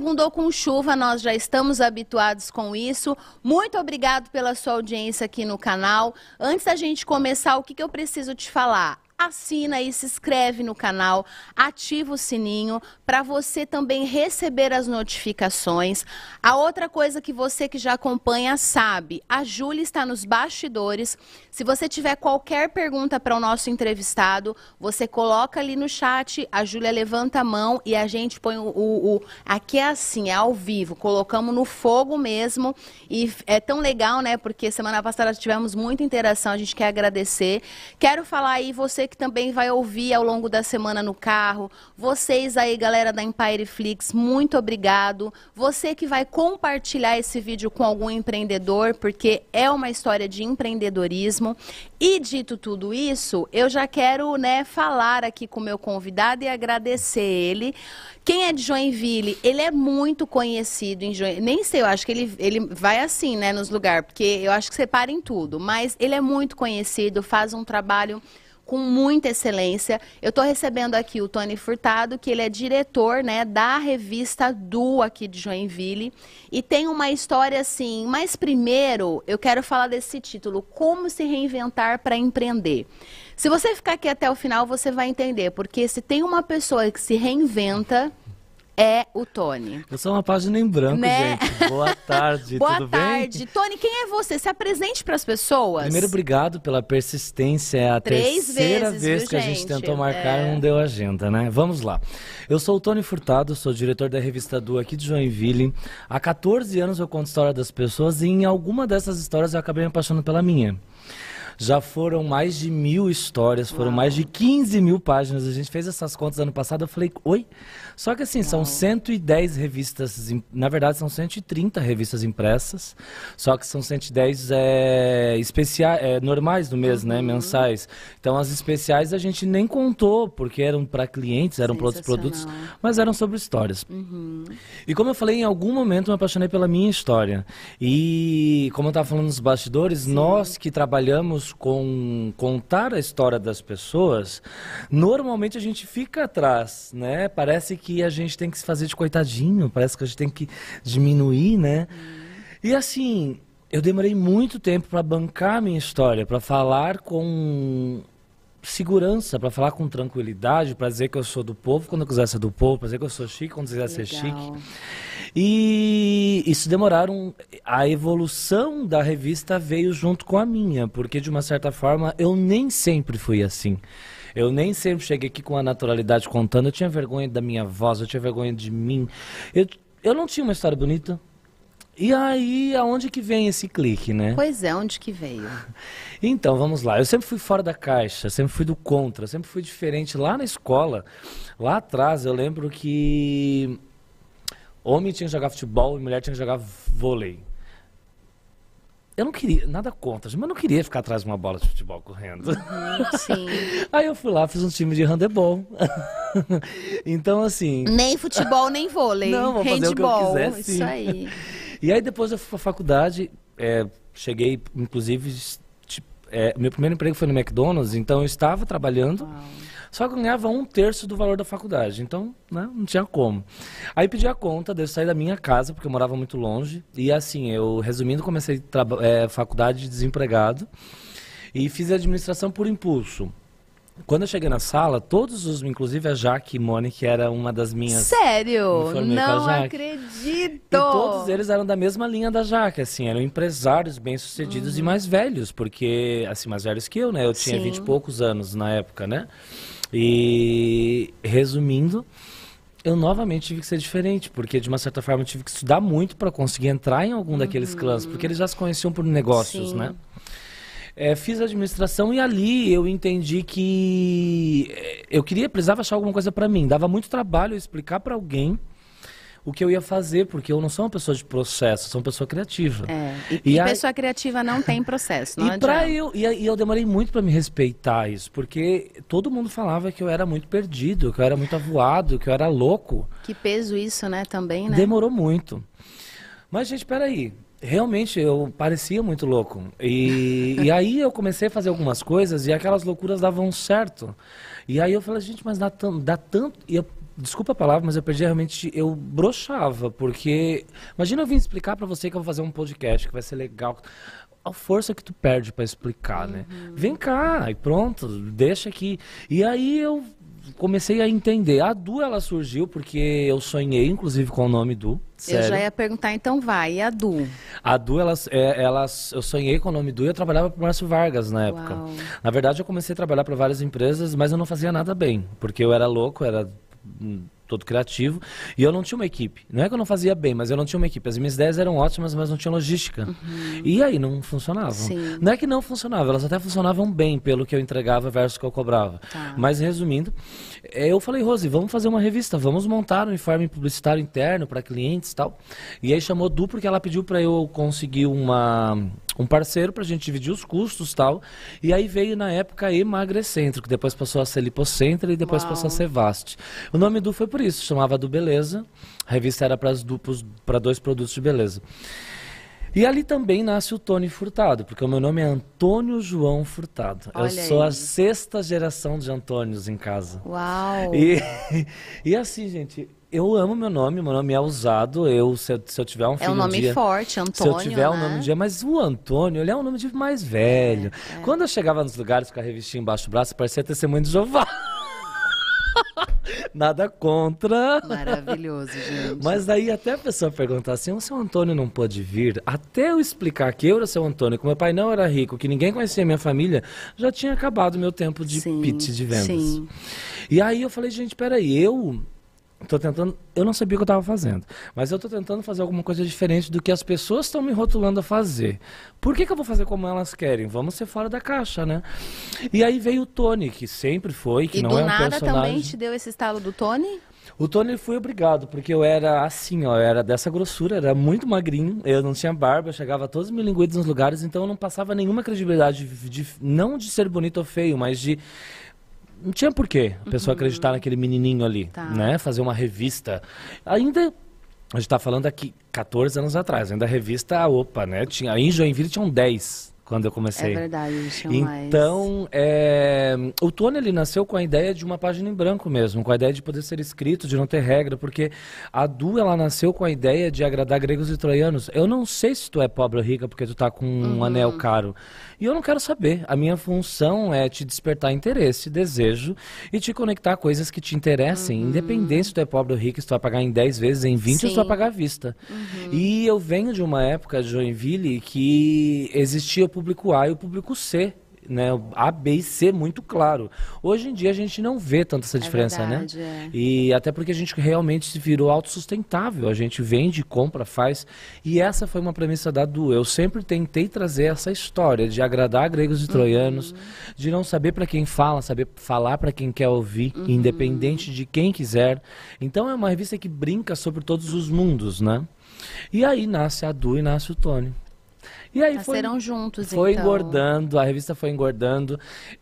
segundou com chuva, nós já estamos habituados com isso. Muito obrigado pela sua audiência aqui no canal. Antes da gente começar, o que, que eu preciso te falar? Assina e se inscreve no canal, ativa o sininho para você também receber as notificações. A outra coisa que você que já acompanha sabe, a Júlia está nos bastidores. Se você tiver qualquer pergunta para o nosso entrevistado, você coloca ali no chat, a Júlia levanta a mão e a gente põe o, o, o, aqui é assim, é ao vivo, colocamos no fogo mesmo e é tão legal, né? Porque semana passada tivemos muita interação, a gente quer agradecer. Quero falar aí você que também vai ouvir ao longo da semana no carro. Vocês aí, galera da Empire Flix, muito obrigado. Você que vai compartilhar esse vídeo com algum empreendedor, porque é uma história de empreendedorismo. E dito tudo isso, eu já quero, né, falar aqui com o meu convidado e agradecer ele. Quem é de Joinville, ele é muito conhecido em Joinville. Nem sei, eu acho que ele, ele vai assim, né, nos lugares, porque eu acho que separa em tudo. Mas ele é muito conhecido, faz um trabalho com muita excelência. Eu estou recebendo aqui o Tony Furtado, que ele é diretor né, da revista Du aqui de Joinville. E tem uma história assim, mas primeiro eu quero falar desse título, Como se reinventar para empreender. Se você ficar aqui até o final, você vai entender, porque se tem uma pessoa que se reinventa, é o Tony. Eu sou uma página em branco, né? gente. Boa tarde, Boa tudo tarde. bem? Tony, quem é você? Se apresente para as pessoas. Primeiro, obrigado pela persistência. É a Três terceira vezes, vez viu, que gente? a gente tentou marcar é... e não deu agenda, né? Vamos lá. Eu sou o Tony Furtado, sou diretor da revista Du aqui de Joinville. Há 14 anos eu conto história das pessoas e em alguma dessas histórias eu acabei me apaixonando pela minha. Já foram mais de mil histórias, foram Uau. mais de 15 mil páginas. A gente fez essas contas ano passado. Eu falei, oi? Só que assim, Uau. são 110 revistas, na verdade são 130 revistas impressas, só que são 110 é, especiais, é, normais do mês, né, uhum. né, mensais. Então as especiais a gente nem contou, porque eram para clientes, eram para outros produtos, mas eram sobre histórias. Uhum. E como eu falei, em algum momento eu me apaixonei pela minha história. E como eu estava falando nos bastidores, Sim. nós que trabalhamos com contar a história das pessoas, normalmente a gente fica atrás, né? Parece que a gente tem que se fazer de coitadinho, parece que a gente tem que diminuir, né? Hum. E assim, eu demorei muito tempo para bancar a minha história, para falar com segurança, para falar com tranquilidade, para dizer que eu sou do povo quando eu quiser ser do povo, para dizer que eu sou chique quando quiser ser chique. E isso demoraram. A evolução da revista veio junto com a minha, porque de uma certa forma eu nem sempre fui assim. Eu nem sempre cheguei aqui com a naturalidade contando. Eu tinha vergonha da minha voz, eu tinha vergonha de mim. Eu, eu não tinha uma história bonita. E aí, aonde que vem esse clique, né? Pois é, onde que veio? Então, vamos lá. Eu sempre fui fora da caixa, sempre fui do contra, sempre fui diferente. Lá na escola, lá atrás, eu lembro que homem tinha que jogar futebol e mulher tinha que jogar vôlei. Eu não queria, nada contra, mas não queria ficar atrás de uma bola de futebol correndo. Uhum, sim. Aí eu fui lá, fiz um time de handebol. então, assim. Nem futebol, nem vôlei. Não, vou fazer Handball, o que eu quiser, sim. Isso aí. E aí depois eu fui pra faculdade, é, cheguei, inclusive, tipo, é, meu primeiro emprego foi no McDonald's, então eu estava trabalhando. Uau. Só que eu ganhava um terço do valor da faculdade. Então, né, não tinha como. Aí pedi a conta, de sair da minha casa, porque eu morava muito longe. E assim, eu, resumindo, comecei a é, faculdade de desempregado. E fiz administração por impulso. Quando eu cheguei na sala, todos os, inclusive a Jaque Mone, que era uma das minhas. Sério? Não acredito! E todos eles eram da mesma linha da Jaque, assim, eram empresários bem-sucedidos uhum. e mais velhos, porque, assim, mais velhos que eu, né? Eu tinha vinte e poucos anos na época, né? E resumindo, eu novamente tive que ser diferente, porque de uma certa forma eu tive que estudar muito para conseguir entrar em algum uhum. daqueles clãs, porque eles já se conheciam por negócios, Sim. né? É, fiz administração e ali eu entendi que é, eu queria, precisava achar alguma coisa para mim. Dava muito trabalho explicar para alguém o que eu ia fazer, porque eu não sou uma pessoa de processo, sou uma pessoa criativa. É, e, e, e pessoa criativa não tem processo, não e pra eu e, e eu demorei muito para me respeitar isso, porque todo mundo falava que eu era muito perdido, que eu era muito avoado, que eu era louco. Que peso isso, né, também, né? Demorou muito. Mas, gente, peraí. Realmente, eu parecia muito louco. E, e aí eu comecei a fazer algumas coisas e aquelas loucuras davam certo. E aí eu falei, gente, mas dá, dá tanto... E eu desculpa a palavra, mas eu perdi realmente, eu brochava, porque imagina eu vim explicar para você que eu vou fazer um podcast que vai ser legal a força que tu perde para explicar, né? uhum. né? Vem cá e pronto, deixa aqui. E aí eu comecei a entender. A Du, ela surgiu porque eu sonhei, inclusive, com o nome Du. Sério. Eu já ia perguntar, então vai. E a Du? A Du, ela, é, ela, eu sonhei com o nome Du e eu trabalhava para o Márcio Vargas na época. Uau. Na verdade, eu comecei a trabalhar para várias empresas, mas eu não fazia nada bem, porque eu era louco, era hum, todo criativo, e eu não tinha uma equipe. Não é que eu não fazia bem, mas eu não tinha uma equipe. As minhas ideias eram ótimas, mas não tinha logística. Uhum. E aí não funcionavam. Sim. Não é que não funcionavam, elas até funcionavam bem pelo que eu entregava versus o que eu cobrava. Tá. Mas resumindo, eh, eu falei, Rose, vamos fazer uma revista, vamos montar um informe publicitário interno para clientes e tal. E aí chamou Du porque ela pediu para eu conseguir uma um parceiro para a gente dividir os custos tal. E aí veio na época Emagrecentro, que depois passou a ser Lipocentro e depois Uau. passou a ser Vast. O nome do foi por isso, chamava do Beleza. A revista era para dois produtos de beleza. E ali também nasce o Tony Furtado, porque o meu nome é Antônio João Furtado. Olha eu sou aí. a sexta geração de Antônios em casa. Uau! E, e assim, gente, eu amo meu nome, meu nome é usado. Eu, se, eu, se eu tiver um filho. É um nome um dia, forte, Antônio. Se eu tiver né? um nome um dia, mas o Antônio, ele é um nome de mais velho. É, é. Quando eu chegava nos lugares com a revistinha embaixo do braço, parecia testemunho de Jeová. Nada contra. Maravilhoso, gente. Mas aí até a pessoa perguntar assim, o seu Antônio não pôde vir? Até eu explicar que eu era seu Antônio, que meu pai não era rico, que ninguém conhecia minha família, já tinha acabado meu tempo de sim, pitch de vendas. Sim. E aí eu falei, gente, peraí, eu Tô tentando, eu não sabia o que eu estava fazendo, mas eu estou tentando fazer alguma coisa diferente do que as pessoas estão me rotulando a fazer. Por que, que eu vou fazer como elas querem? Vamos ser fora da caixa, né? E aí veio o Tony, que sempre foi, que e não é um personagem. E do nada também te deu esse estalo do Tony? O Tony foi obrigado, porque eu era assim, ó, eu era dessa grossura, era muito magrinho, eu não tinha barba, eu chegava todos milinguidos nos lugares, então eu não passava nenhuma credibilidade, de, de, não de ser bonito ou feio, mas de não tinha porquê a pessoa uhum. acreditar naquele menininho ali, tá. né? Fazer uma revista. Ainda a gente está falando aqui 14 anos atrás, ainda a revista, opa, né? Tinha, em Joinville tinham 10 quando eu comecei. É verdade, Então, é, o Tony ele nasceu com a ideia de uma página em branco mesmo, com a ideia de poder ser escrito, de não ter regra, porque a Du ela nasceu com a ideia de agradar gregos e troianos. Eu não sei se tu é pobre ou rica porque tu tá com um uhum. anel caro. E eu não quero saber. A minha função é te despertar interesse, desejo e te conectar a coisas que te interessem, uhum. independente se tu é pobre ou rico, se tu vai pagar em 10 vezes, em 20 Sim. ou se tu vai pagar à vista. Uhum. E eu venho de uma época de Joinville que existia o público A e o público C né, A, B e C muito claro. Hoje em dia a gente não vê tanta essa é diferença, né? verdade, né? É. E até porque a gente realmente se virou autossustentável. A gente vende, compra, faz. E essa foi uma premissa da Du. Eu sempre tentei trazer essa história de agradar gregos e troianos, uhum. de não saber para quem fala, saber falar para quem quer ouvir, uhum. independente de quem quiser. Então é uma revista que brinca sobre todos os mundos, né? E aí nasce a Du e nasce o Tony. E aí Nasceram foi, juntos, foi então. engordando, a revista foi engordando.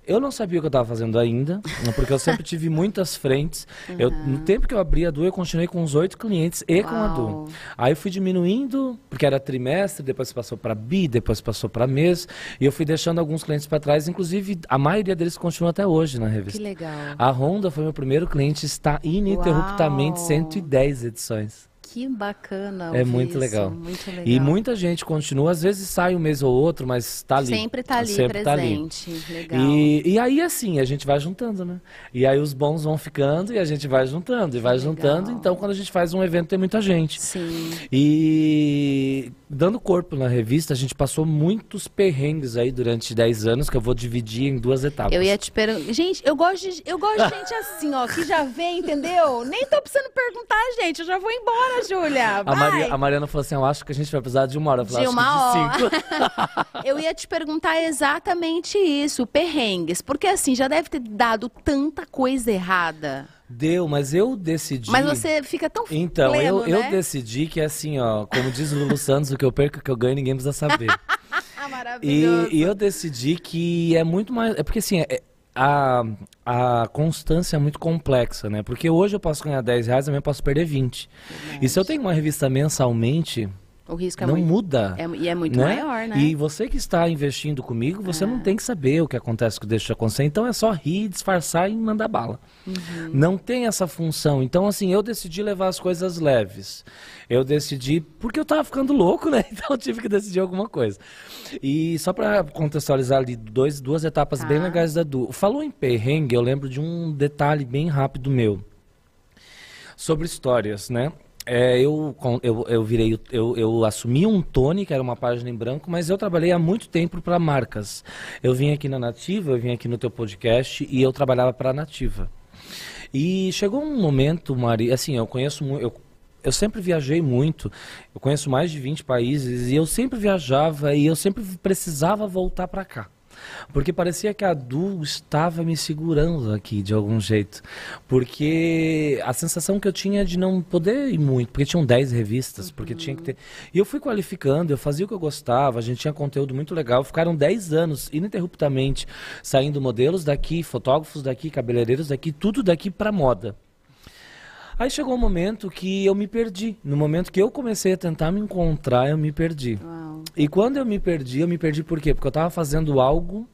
Eu não sabia o que eu estava fazendo ainda, porque eu sempre tive muitas frentes. Uhum. Eu, no tempo que eu abri a Du, eu continuei com uns oito clientes e Uau. com a Du. Aí fui diminuindo, porque era trimestre, depois passou para bi, depois passou para mês, e eu fui deixando alguns clientes para trás, inclusive a maioria deles continua até hoje na revista. Que legal. A Honda foi meu primeiro cliente, está ininterruptamente Uau. 110 edições. Que bacana. É muito legal. muito legal. E muita gente continua, às vezes sai um mês ou outro, mas está ali. Sempre está ali sempre presente. Tá ali. Legal. E, e aí, assim, a gente vai juntando, né? E aí os bons vão ficando e a gente vai juntando e vai legal. juntando. Então, quando a gente faz um evento, tem muita gente. Sim. E dando corpo na revista, a gente passou muitos perrengues aí durante 10 anos, que eu vou dividir em duas etapas. Eu ia te perguntar. Gente, eu gosto de, eu gosto de gente assim, ó, que já vem, entendeu? Nem tô precisando perguntar, gente. Eu já vou embora Júlia. A, Maria, a Mariana falou assim: eu acho que a gente vai precisar de uma hora. Eu falei, de uma hora. De eu ia te perguntar exatamente isso, perrengues. Porque assim, já deve ter dado tanta coisa errada. Deu, mas eu decidi. Mas você fica tão Então, pleno, eu, né? eu decidi que assim, ó, como diz o Lulu Santos, o que eu perco, o que eu ganho, ninguém precisa saber. Maravilhoso. E, e, eu decidi que é muito mais. É porque assim, é, a, a constância é muito complexa, né? Porque hoje eu posso ganhar 10 reais, amanhã eu posso perder 20. Verdade. E se eu tenho uma revista mensalmente, O risco é não muito, muda. É, e é muito né? maior, né? E você que está investindo comigo, você é. não tem que saber o que acontece com o deixa de acontecer. Então é só rir, disfarçar e mandar bala. Uhum. Não tem essa função. Então, assim, eu decidi levar as coisas leves. Eu decidi, porque eu estava ficando louco, né? Então eu tive que decidir alguma coisa. E só para contextualizar ali dois, duas etapas bem tá. legais da Du. Falou em perrengue, eu lembro de um detalhe bem rápido meu. Sobre histórias, né? É, eu, eu, eu virei, eu, eu assumi um Tony, que era uma página em branco, mas eu trabalhei há muito tempo para marcas. Eu vim aqui na Nativa, eu vim aqui no teu podcast e eu trabalhava para a Nativa. E chegou um momento, Mari, assim, eu conheço eu, eu sempre viajei muito, eu conheço mais de 20 países e eu sempre viajava e eu sempre precisava voltar para cá. Porque parecia que a Du estava me segurando aqui de algum jeito. Porque a sensação que eu tinha de não poder ir muito, porque tinham 10 revistas, porque tinha que ter. E eu fui qualificando, eu fazia o que eu gostava, a gente tinha conteúdo muito legal. Ficaram 10 anos ininterruptamente saindo modelos daqui, fotógrafos daqui, cabeleireiros daqui, tudo daqui para moda. Aí chegou um momento que eu me perdi. No momento que eu comecei a tentar me encontrar, eu me perdi. Uau. E quando eu me perdi, eu me perdi por quê? Porque eu estava fazendo algo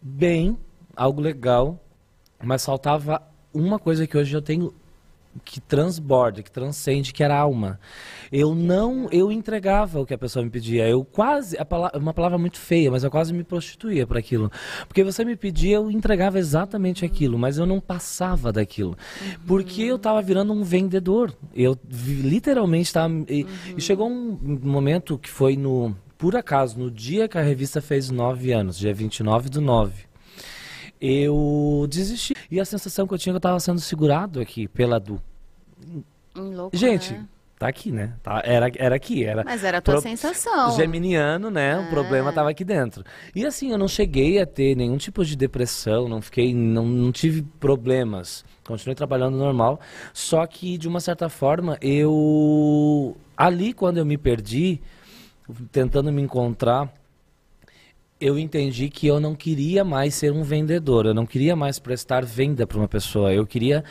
bem, algo legal, mas faltava uma coisa que hoje eu tenho que transborda, que transcende, que era alma. Eu não, eu entregava o que a pessoa me pedia. Eu quase, palavra, uma palavra muito feia, mas eu quase me prostituía para aquilo. Porque você me pedia, eu entregava exatamente aquilo, mas eu não passava daquilo. Uhum. Porque eu estava virando um vendedor. Eu literalmente estava. E, uhum. e chegou um momento que foi no. Por acaso, no dia que a revista fez nove anos, dia 29 do 9 eu desisti. E a sensação que eu tinha é que eu estava sendo segurado aqui pela Du. Louco, Gente, né? tá aqui, né? Tá, era, era aqui, era. Mas era a tua pro... sensação. Geminiano, né? O problema estava aqui dentro. E assim, eu não cheguei a ter nenhum tipo de depressão, não fiquei, não, não tive problemas. Continuei trabalhando normal. Só que, de uma certa forma, eu. Ali, quando eu me perdi, tentando me encontrar eu entendi que eu não queria mais ser um vendedor, eu não queria mais prestar venda para uma pessoa, eu queria.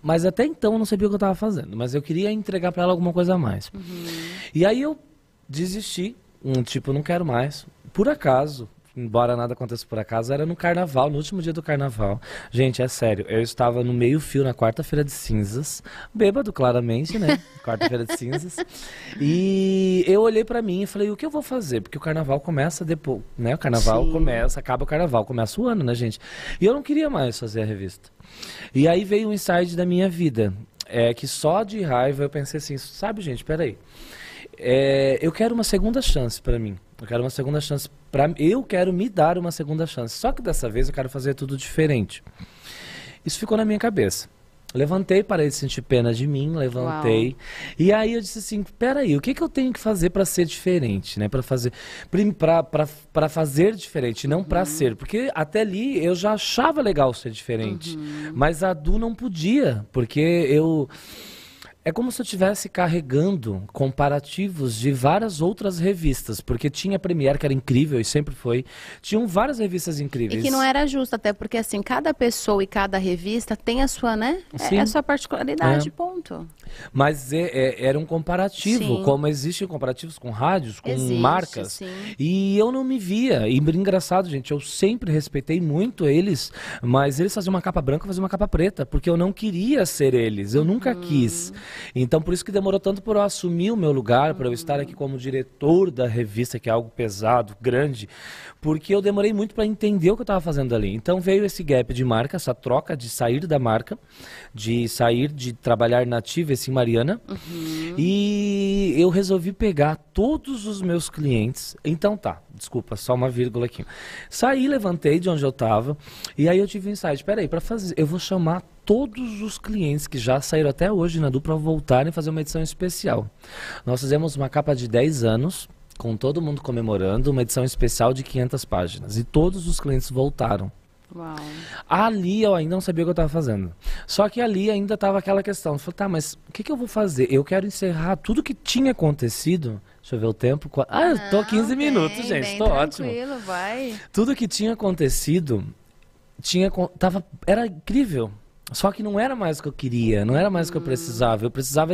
Mas até então eu não sabia o que eu estava fazendo, mas eu queria entregar para ela alguma coisa a mais. Uhum. E aí eu desisti, um tipo, não quero mais. Por acaso, embora nada aconteça por acaso, era no carnaval, no último dia do carnaval. Gente, é sério, eu estava no meio-fio na quarta-feira de cinzas, bêbado, claramente, né? Quarta-feira de cinzas. E eu olhei para mim e falei, o que eu vou fazer? Porque o carnaval começa depois, né? O carnaval Sim. começa, acaba o carnaval, começa o ano, né, gente? E eu não queria mais fazer a revista. E aí veio um insight da minha vida, é que só de raiva eu pensei assim, sabe, gente, peraí. É, eu quero uma segunda chance para mim. Eu quero uma segunda chance para eu quero me dar uma segunda chance. Só que dessa vez eu quero fazer tudo diferente. Isso ficou na minha cabeça. Levantei, parei de sentir pena de mim, levantei. Uau. E aí eu disse assim, peraí, o que, que eu tenho que fazer para ser diferente, né? Para fazer para fazer diferente, não uhum. para ser, porque até ali eu já achava legal ser diferente, uhum. mas a Du não podia, porque eu é como se eu estivesse carregando comparativos de várias outras revistas, porque tinha a Premiere, que era incrível e sempre foi. Tinham várias revistas incríveis. E que não era justo, até porque assim, cada pessoa e cada revista tem a sua, né? Sim. É a sua particularidade, é. ponto. Mas é, é, era um comparativo, sim. como existem comparativos com rádios, com Existe, marcas. Sim. E eu não me via. E engraçado, gente, eu sempre respeitei muito eles, mas eles faziam uma capa branca, faziam uma capa preta, porque eu não queria ser eles, eu nunca hum. quis. Então, por isso que demorou tanto para eu assumir o meu lugar, para eu estar aqui como diretor da revista, que é algo pesado, grande, porque eu demorei muito para entender o que eu estava fazendo ali. Então, veio esse gap de marca, essa troca de sair da marca, de sair de trabalhar nativa em Mariana, uhum. e eu resolvi pegar todos os meus clientes. Então, tá, desculpa, só uma vírgula aqui. Saí, levantei de onde eu estava, e aí eu tive um insight: peraí, para fazer, eu vou chamar todos os clientes que já saíram até hoje na dupla voltarem a fazer uma edição especial. Nós fizemos uma capa de 10 anos, com todo mundo comemorando, uma edição especial de 500 páginas. E todos os clientes voltaram. Uau. Ali eu ainda não sabia o que eu estava fazendo. Só que ali ainda estava aquela questão. Eu falei, tá, mas o que, que, eu vou fazer? Eu quero encerrar tudo que tinha acontecido. Deixa eu ver o tempo. Ah, eu tô 15 bem, minutos, gente. Tô ótimo. Vai. Tudo que tinha acontecido tinha, tava, era incrível. Só que não era mais o que eu queria, não era mais o que eu precisava. Eu precisava,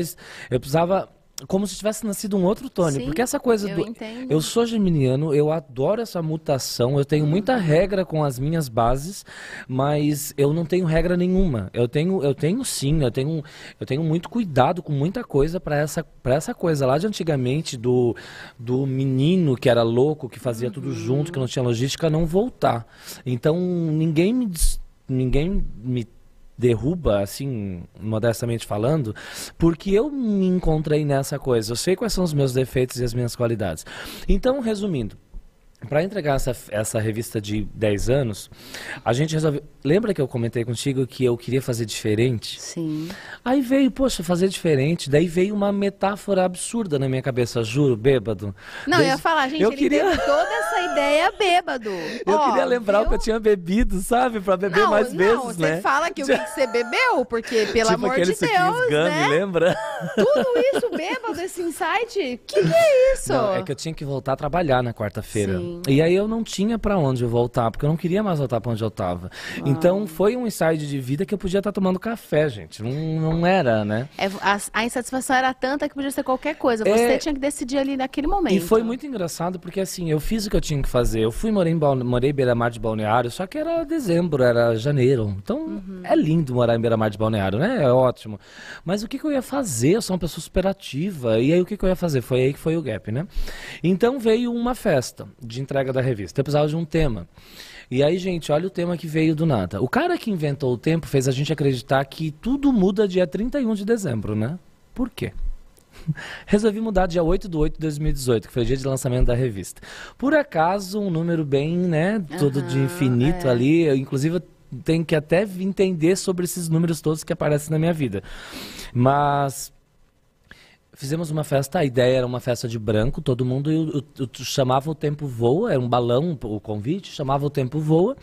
eu precisava como se tivesse nascido um outro Tony. Sim, porque essa coisa eu do. Entendo. Eu sou geminiano, eu adoro essa mutação, eu tenho muita regra com as minhas bases, mas eu não tenho regra nenhuma. Eu tenho, eu tenho sim, eu tenho, eu tenho muito cuidado com muita coisa para essa, pra essa coisa lá de antigamente, do, do menino que era louco, que fazia uhum. tudo junto, que não tinha logística, não voltar. Então ninguém me. Ninguém me derruba, assim, modestamente falando, porque eu me encontrei nessa coisa. Eu sei quais são os meus defeitos e as minhas qualidades. Então, resumindo, para entregar essa, essa revista de 10 anos, a gente resolveu. Lembra que eu comentei contigo que eu queria fazer diferente? Sim. Aí veio, poxa, fazer diferente. Daí veio uma metáfora absurda na minha cabeça, juro, bêbado. Não, Daí, eu ia falar, gente, eu ele queria... toda essa ideia bêbado. Eu oh, queria lembrar viu? o que eu tinha bebido, sabe? Para beber não, mais não, vezes, né? Você fala que o que você bebeu, porque, pelo tipo amor de Deus, Gummy, né? lembra? Tudo isso bêbado, esse insight? Que que é isso? Não, é que eu tinha que voltar a trabalhar na quarta-feira. E aí eu não tinha para onde voltar, porque eu não queria mais voltar para onde eu tava. Ah. Então foi um insight de vida que eu podia estar tomando café, gente. Não, não era, né? É, a, a, insatisfação era tanta que podia ser qualquer coisa. Você é... tinha que decidir ali naquele momento. E foi muito engraçado porque assim, eu fiz o que eu tinha que fazer. Eu fui morei em Balne... morei beira-mar de Balneário, só que era dezembro, era janeiro. Então uhum. é lindo morar em beira-mar de Balneário, né? É ótimo. Mas o que, que eu ia fazer? Eu sou uma pessoa super ativa. E aí o que, que eu ia fazer? Foi aí que foi o gap, né? Então veio uma festa de entrega da revista. Eu precisava de um tema. E aí, gente, olha o tema que veio do nada. O cara que inventou o tempo fez a gente acreditar que tudo muda dia 31 de dezembro, né? Por quê? Resolvi mudar dia 8 de 8 de 2018, que foi o dia de lançamento da revista. Por acaso, um número bem, né, todo uhum, de infinito é. ali. Eu, inclusive, eu tenho que até entender sobre esses números todos que aparecem na minha vida. Mas Fizemos uma festa, a ideia era uma festa de branco, todo mundo eu, eu, eu, chamava o tempo voa, era um balão o convite, chamava o tempo voa.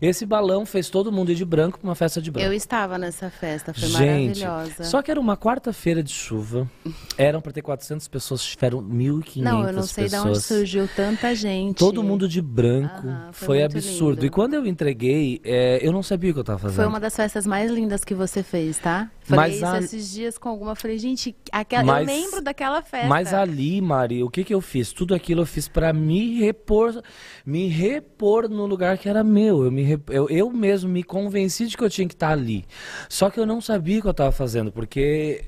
Esse balão fez todo mundo ir de branco para uma festa de branco. Eu estava nessa festa, foi Gente, maravilhosa. Só que era uma quarta-feira de chuva, eram para ter 400 pessoas, tiveram 1.500 pessoas. Não, eu não sei pessoas. de onde surgiu tanta gente. Todo mundo de branco, foi, foi absurdo. Lindo. E quando eu entreguei, é, eu não sabia o que eu estava fazendo. Foi uma das festas mais lindas que você fez, tá? Falei Mas isso a... esses dias com alguma, falei, gente, aquela... Mas lembro daquela festa. Mas ali, Mari, o que que eu fiz? Tudo aquilo eu fiz para me repor, me repor no lugar que era meu. Eu, me, eu, eu mesmo me convenci de que eu tinha que estar ali. Só que eu não sabia o que eu estava fazendo, porque,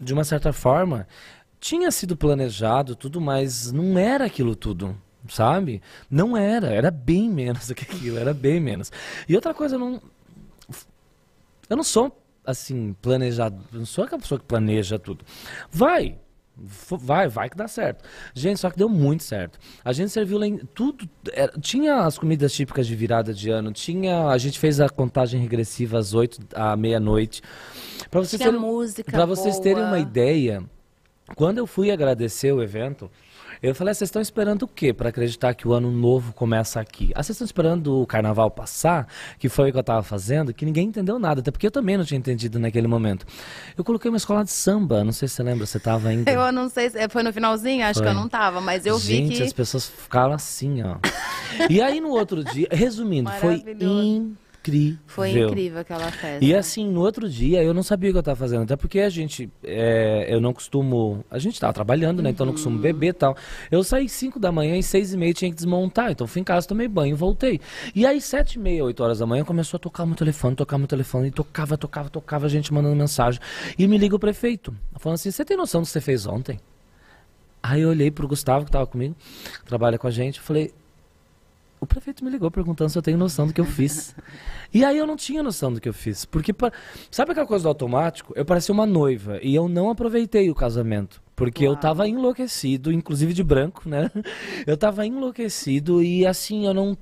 de uma certa forma, tinha sido planejado tudo, mas não era aquilo tudo sabe? Não era, era bem menos do que aquilo, era bem menos. E outra coisa, eu não. Eu não sou assim, planejado. Não sou aquela pessoa que planeja tudo. Vai, Vai, vai que dá certo. Gente, só que deu muito certo. A gente serviu tudo. Era, tinha as comidas típicas de virada de ano, tinha. A gente fez a contagem regressiva às 8 à meia-noite. Para vocês, terem, música pra vocês terem uma ideia, quando eu fui agradecer o evento, eu falei, vocês estão esperando o quê para acreditar que o ano novo começa aqui? Ah, vocês estão esperando o carnaval passar, que foi o que eu estava fazendo, que ninguém entendeu nada, até porque eu também não tinha entendido naquele momento. Eu coloquei uma escola de samba, não sei se você lembra, você estava ainda. Eu não sei, se foi no finalzinho, acho foi. que eu não estava, mas eu Gente, vi que... Gente, as pessoas ficaram assim, ó. e aí no outro dia, resumindo, foi incrível incrível. Foi incrível aquela festa. E assim, no outro dia, eu não sabia o que eu estava fazendo. Até porque a gente, é, eu não costumo. A gente estava trabalhando, né? Então não costumo uhum. beber e tal. Eu saí 5 da manhã e 6 e meia tinha que desmontar. Então fui em casa, tomei banho, voltei. E aí, 7 e meia, 8 horas da manhã, começou a tocar meu telefone, tocar meu telefone. E tocava, tocava, tocava, a gente mandando mensagem. E me liga o prefeito, falando assim: você tem noção do que você fez ontem? Aí eu olhei pro Gustavo, que estava comigo, que trabalha com a gente, falei, o prefeito me ligou perguntando se eu tenho noção do que eu fiz. e aí eu não tinha noção do que eu fiz. Porque, sabe aquela coisa do automático? Eu parecia uma noiva e eu não aproveitei o casamento. Porque Uau. eu tava enlouquecido, inclusive de branco, né? Eu tava enlouquecido e assim, eu não,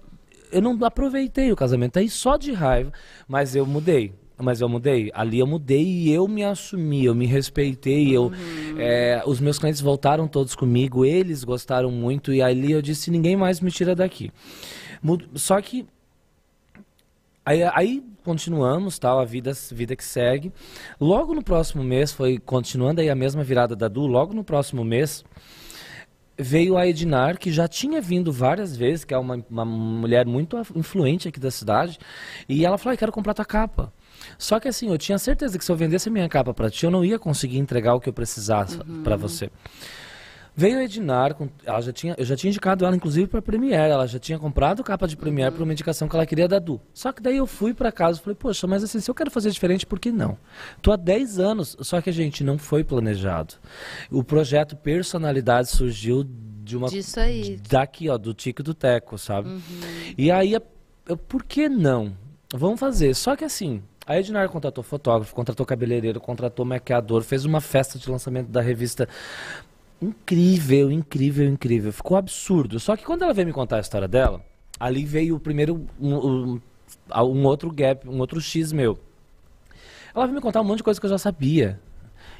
eu não aproveitei o casamento. Aí só de raiva, mas eu mudei. Mas eu mudei. Ali eu mudei e eu me assumi, eu me respeitei. Eu, uhum. é, os meus clientes voltaram todos comigo, eles gostaram muito e ali eu disse: ninguém mais me tira daqui. Só que Aí, aí, continuamos, tal, a vida, vida que segue. Logo no próximo mês, foi continuando aí a mesma virada da Du, logo no próximo mês, veio a Edinar, que já tinha vindo várias vezes, que é uma, uma mulher muito influente aqui da cidade, e ela falou, ah, quero comprar tua capa. Só que assim, eu tinha certeza que se eu vendesse a minha capa para ti, eu não ia conseguir entregar o que eu precisasse uhum. para você. Veio a Edinar, ela já tinha, eu já tinha indicado ela inclusive para Premiere, ela já tinha comprado capa de Premiere uhum. para uma indicação que ela queria da Du. Só que daí eu fui para casa e falei, poxa, mas assim, se eu quero fazer diferente, por que não? Tô há 10 anos, só que a gente não foi planejado. O projeto Personalidade surgiu de uma Disso aí. daqui, ó, do Tico do Teco, sabe? Uhum. E aí, eu, por que não? Vamos fazer. Só que assim, a Ednar contratou fotógrafo, contratou cabeleireiro, contratou maquiador, fez uma festa de lançamento da revista incrível, incrível, incrível. Ficou absurdo. Só que quando ela veio me contar a história dela, ali veio o primeiro um, um, um outro gap, um outro X meu. Ela veio me contar um monte de coisa que eu já sabia.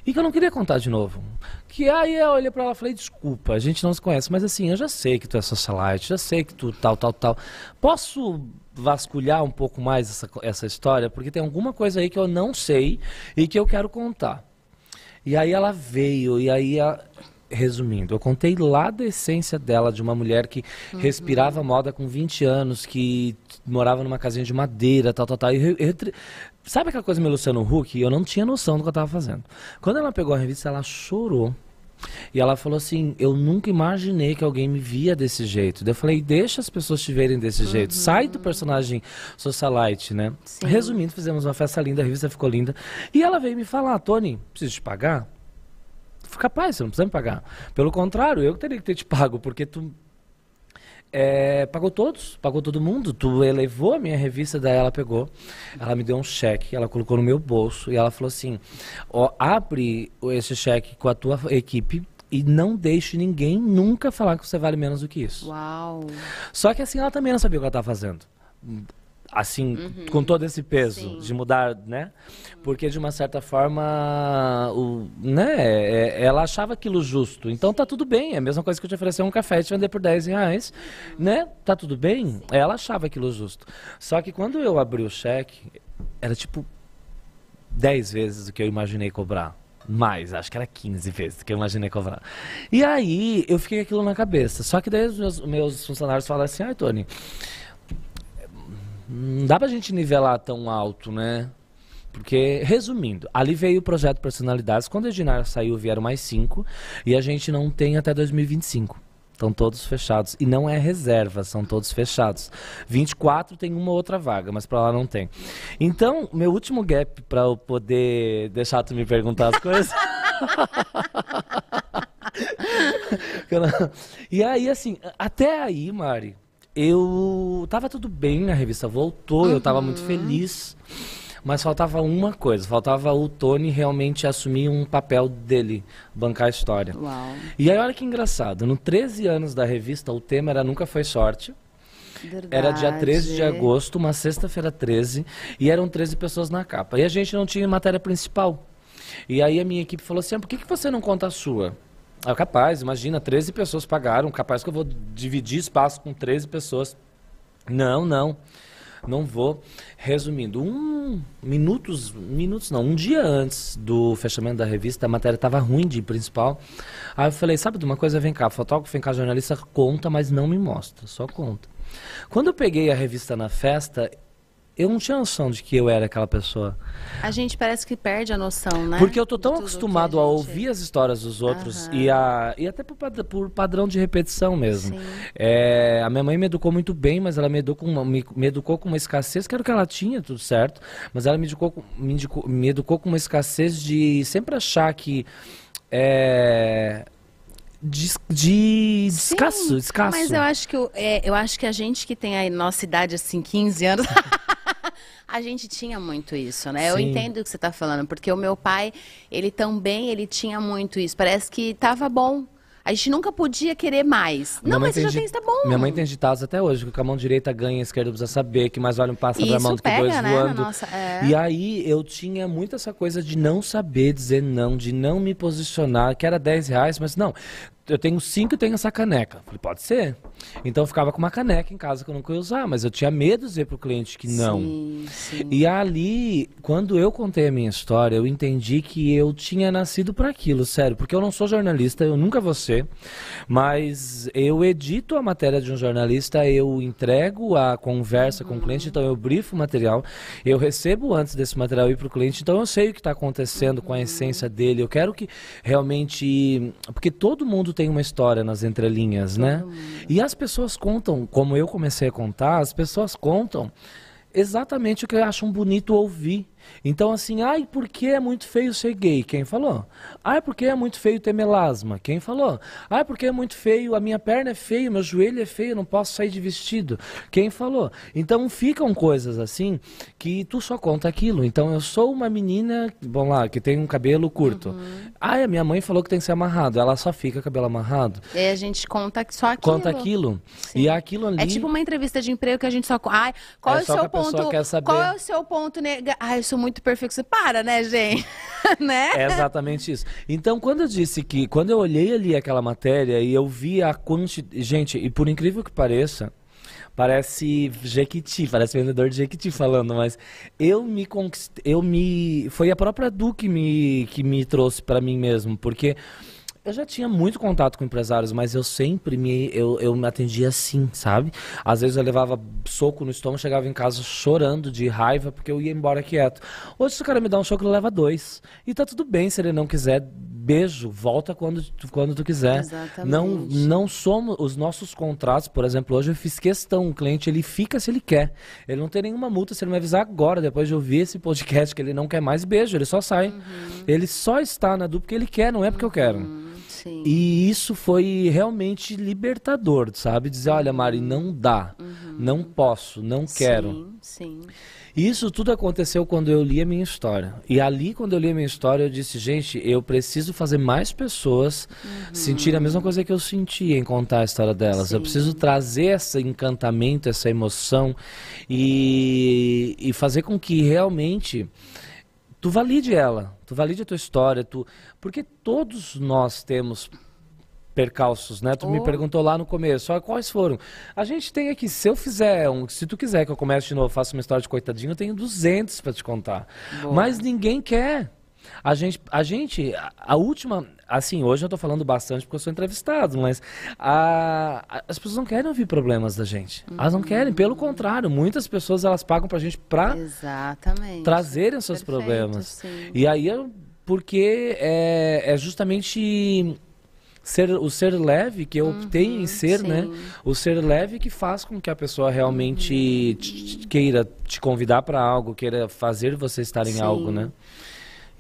E que eu não queria contar de novo. Que aí eu olhei pra ela e falei, desculpa, a gente não se conhece, mas assim, eu já sei que tu é socialite, já sei que tu tal, tal, tal. Posso vasculhar um pouco mais essa, essa história? Porque tem alguma coisa aí que eu não sei e que eu quero contar. E aí ela veio, e aí ela, resumindo, eu contei lá da essência dela, de uma mulher que uhum. respirava moda com 20 anos, que morava numa casinha de madeira, tal, tal, tal. E, e, sabe aquela coisa meio Luciano Huck? Eu não tinha noção do que eu estava fazendo. Quando ela pegou a revista, ela chorou. E ela falou assim: Eu nunca imaginei que alguém me via desse jeito. Daí eu falei: Deixa as pessoas te verem desse uhum. jeito. Sai do personagem socialite, né? Sim. Resumindo, fizemos uma festa linda, a revista ficou linda. E ela veio me falar: Tony, preciso te pagar? capaz, você não precisa me pagar. Pelo contrário, eu teria que ter te pago, porque tu é, pagou todos, pagou todo mundo. Tu elevou a minha revista, daí ela pegou, ela me deu um cheque, ela colocou no meu bolso e ela falou assim: ó, abre esse cheque com a tua equipe e não deixe ninguém nunca falar que você vale menos do que isso. Uau! Só que assim, ela também não sabia o que ela estava fazendo assim, uhum. com todo esse peso Sim. de mudar, né? Porque de uma certa forma, o, né, é, ela achava aquilo justo. Então tá tudo bem, é a mesma coisa que eu te oferecer um café e te vender por 10 reais, né? Tá tudo bem? Ela achava aquilo justo. Só que quando eu abri o cheque, era tipo 10 vezes o que eu imaginei cobrar. Mais, acho que era 15 vezes que eu imaginei cobrar. E aí eu fiquei com aquilo na cabeça. Só que daí os meus, meus funcionários falaram assim, ai Tony, não dá pra gente nivelar tão alto, né? Porque, resumindo, ali veio o projeto Personalidades. Quando a Dinar saiu, vieram mais cinco. E a gente não tem até 2025. Estão todos fechados. E não é reserva, são todos fechados. 24 tem uma outra vaga, mas para lá não tem. Então, meu último gap para eu poder deixar tu me perguntar as coisas. e aí, assim, até aí, Mari, eu tava tudo bem, a revista voltou, uhum. eu tava muito feliz. Mas faltava uma coisa, faltava o Tony realmente assumir um papel dele, bancar a história. Uau. E aí olha que engraçado, no 13 anos da revista, o tema era Nunca Foi Sorte. Verdade. Era dia 13 de agosto, uma sexta-feira 13, e eram 13 pessoas na capa. E a gente não tinha matéria principal. E aí a minha equipe falou assim: ah, por que, que você não conta a sua? É capaz, imagina, 13 pessoas pagaram, capaz que eu vou dividir espaço com 13 pessoas. Não, não. Não vou. Resumindo, um minutos, minutos não, um dia antes do fechamento da revista, a matéria estava ruim de principal. Aí eu falei, sabe de uma coisa, vem cá, fotógrafo, vem cá, jornalista, conta, mas não me mostra, só conta. Quando eu peguei a revista na festa, eu não tinha noção de que eu era aquela pessoa. A gente parece que perde a noção, né? Porque eu tô tão acostumado a, gente... a, ouvir as histórias dos outros uhum. e, a, e até por, por, padrão de repetição mesmo. É, a minha mãe me educou muito bem, mas ela me educou, uma, me, me, educou com uma escassez, que era o que ela tinha, tudo certo, mas ela me educou, me, educou, me educou com uma escassez de sempre achar que... É, de, de escasso, escasso. Mas eu acho que eu, é, eu acho que a gente que tem a nossa idade assim, 15 anos, a gente tinha muito isso, né? Sim. Eu entendo o que você está falando, porque o meu pai, ele também, ele tinha muito isso. Parece que estava bom. A gente nunca podia querer mais. Minha não, mas você já tem, está bom. Minha mãe tem ditados até hoje, que com a mão direita ganha, a esquerda precisa saber, que mais vale um pássaro da mão do que dois né, voando. Nossa, é. E aí eu tinha muito essa coisa de não saber dizer não, de não me posicionar, que era 10 reais, mas não. Eu tenho cinco e tenho essa caneca. Falei, pode ser. Então eu ficava com uma caneca em casa que eu nunca ia usar, mas eu tinha medo de dizer pro cliente que não. Sim, sim. E ali, quando eu contei a minha história, eu entendi que eu tinha nascido para aquilo, sério, porque eu não sou jornalista, eu nunca vou ser, mas eu edito a matéria de um jornalista, eu entrego a conversa uhum. com o cliente, então eu brifo o material, eu recebo antes desse material ir pro cliente, então eu sei o que está acontecendo uhum. com a essência dele, eu quero que realmente, porque todo mundo tem uma história nas entrelinhas, todo né? Mundo. E as pessoas contam, como eu comecei a contar, as pessoas contam exatamente o que acham bonito ouvir. Então, assim, ai, por que é muito feio ser gay? Quem falou? Ai, por que é muito feio ter melasma? Quem falou? Ai, por que é muito feio, a minha perna é feia, meu joelho é feio, eu não posso sair de vestido? Quem falou? Então, ficam coisas assim que tu só conta aquilo. Então, eu sou uma menina, vamos lá, que tem um cabelo curto. Uhum. Ai, a minha mãe falou que tem que ser amarrado. Ela só fica cabelo amarrado. E a gente conta só aquilo. Conta aquilo. Sim. E aquilo ali... É tipo uma entrevista de emprego que a gente só... Ai, qual é, é o seu ponto... Quer saber. Qual é o seu ponto... Nega... Ai, sou muito. Você para, né, gente? né? É exatamente isso. Então, quando eu disse que, quando eu olhei ali aquela matéria e eu vi a quantidade. Gente, e por incrível que pareça, parece Jequiti, parece vendedor de Jequiti falando, mas eu me conquistei, eu me. Foi a própria Du que me, que me trouxe para mim mesmo, porque eu já tinha muito contato com empresários, mas eu sempre me, eu, eu me atendia assim, sabe? Às vezes eu levava soco no estômago, chegava em casa chorando de raiva porque eu ia embora quieto. Hoje se o cara me dá um soco, ele leva dois. E tá tudo bem se ele não quiser. Beijo, volta quando, quando tu quiser. Exatamente. Não, não somos os nossos contratos, por exemplo, hoje eu fiz questão, o cliente ele fica se ele quer. Ele não tem nenhuma multa se ele me avisar agora, depois de ouvir esse podcast que ele não quer mais beijo, ele só sai. Uhum. Ele só está na dupla porque ele quer, não é porque uhum. eu quero. Uhum. Sim. E isso foi realmente libertador, sabe? Dizer, olha, Mari, não dá, uhum. não posso, não quero. Sim, sim. Isso tudo aconteceu quando eu li a minha história. E ali, quando eu li a minha história, eu disse, gente, eu preciso fazer mais pessoas uhum. sentirem a mesma coisa que eu senti em contar a história delas. Sim. Eu preciso trazer esse encantamento, essa emoção e, e fazer com que realmente tu valide ela, tu valide a tua história, tu, porque todos nós temos percalços, né? Tu oh. me perguntou lá no começo, ó, quais foram? A gente tem aqui, se eu fizer, um, se tu quiser que eu comece de novo, faça uma história de coitadinho, eu tenho 200 para te contar. Boa. Mas ninguém quer. A gente, a gente, a última, assim, hoje eu tô falando bastante porque eu sou entrevistado, mas a, a, as pessoas não querem ouvir problemas da gente. Uhum. Elas não querem, pelo contrário, muitas pessoas elas pagam pra gente pra Exatamente. trazerem os seus Perfeito, problemas. Sim. E aí, eu, porque é, é justamente ser, o ser leve que eu uhum, optei em ser, né? sim. né? O ser leve que faz com que a pessoa realmente uhum. te, te queira te convidar para algo, queira fazer você estar em sim. algo, né?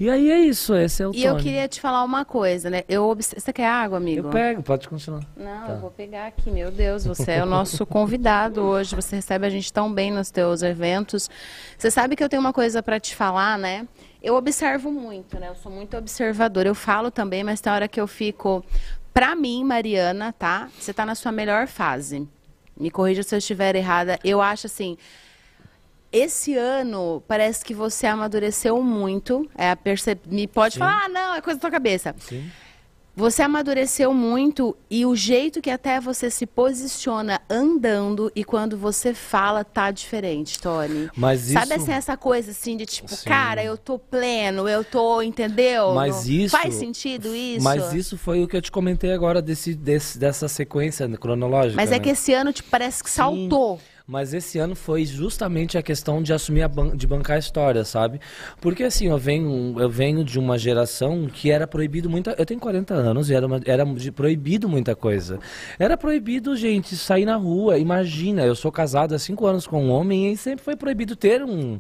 E aí é isso, esse é o E eu queria te falar uma coisa, né? Eu Você quer água, amigo? Eu pego, pode continuar. Não, tá. eu vou pegar aqui, meu Deus, você é o nosso convidado hoje, você recebe a gente tão bem nos teus eventos. Você sabe que eu tenho uma coisa para te falar, né? Eu observo muito, né? Eu sou muito observadora. Eu falo também, mas tem hora que eu fico. Pra mim, Mariana, tá? Você tá na sua melhor fase. Me corrija se eu estiver errada. Eu acho assim esse ano parece que você amadureceu muito. É a perce... Me pode Sim. falar, ah, não, é coisa da tua cabeça. Sim. Você amadureceu muito e o jeito que até você se posiciona andando e quando você fala tá diferente, Tony. Mas isso... Sabe assim, essa coisa assim de tipo, Sim. cara, eu tô pleno, eu tô, entendeu? Mas isso... Faz sentido isso? Mas isso foi o que eu te comentei agora desse, desse dessa sequência cronológica. Mas é né? que esse ano te parece que saltou. Mas esse ano foi justamente a questão de assumir a ban de bancar a história, sabe? Porque assim, eu venho, eu venho de uma geração que era proibido muita. Eu tenho 40 anos e era, uma, era proibido muita coisa. Era proibido, gente, sair na rua. Imagina, eu sou casado há 5 anos com um homem e sempre foi proibido ter um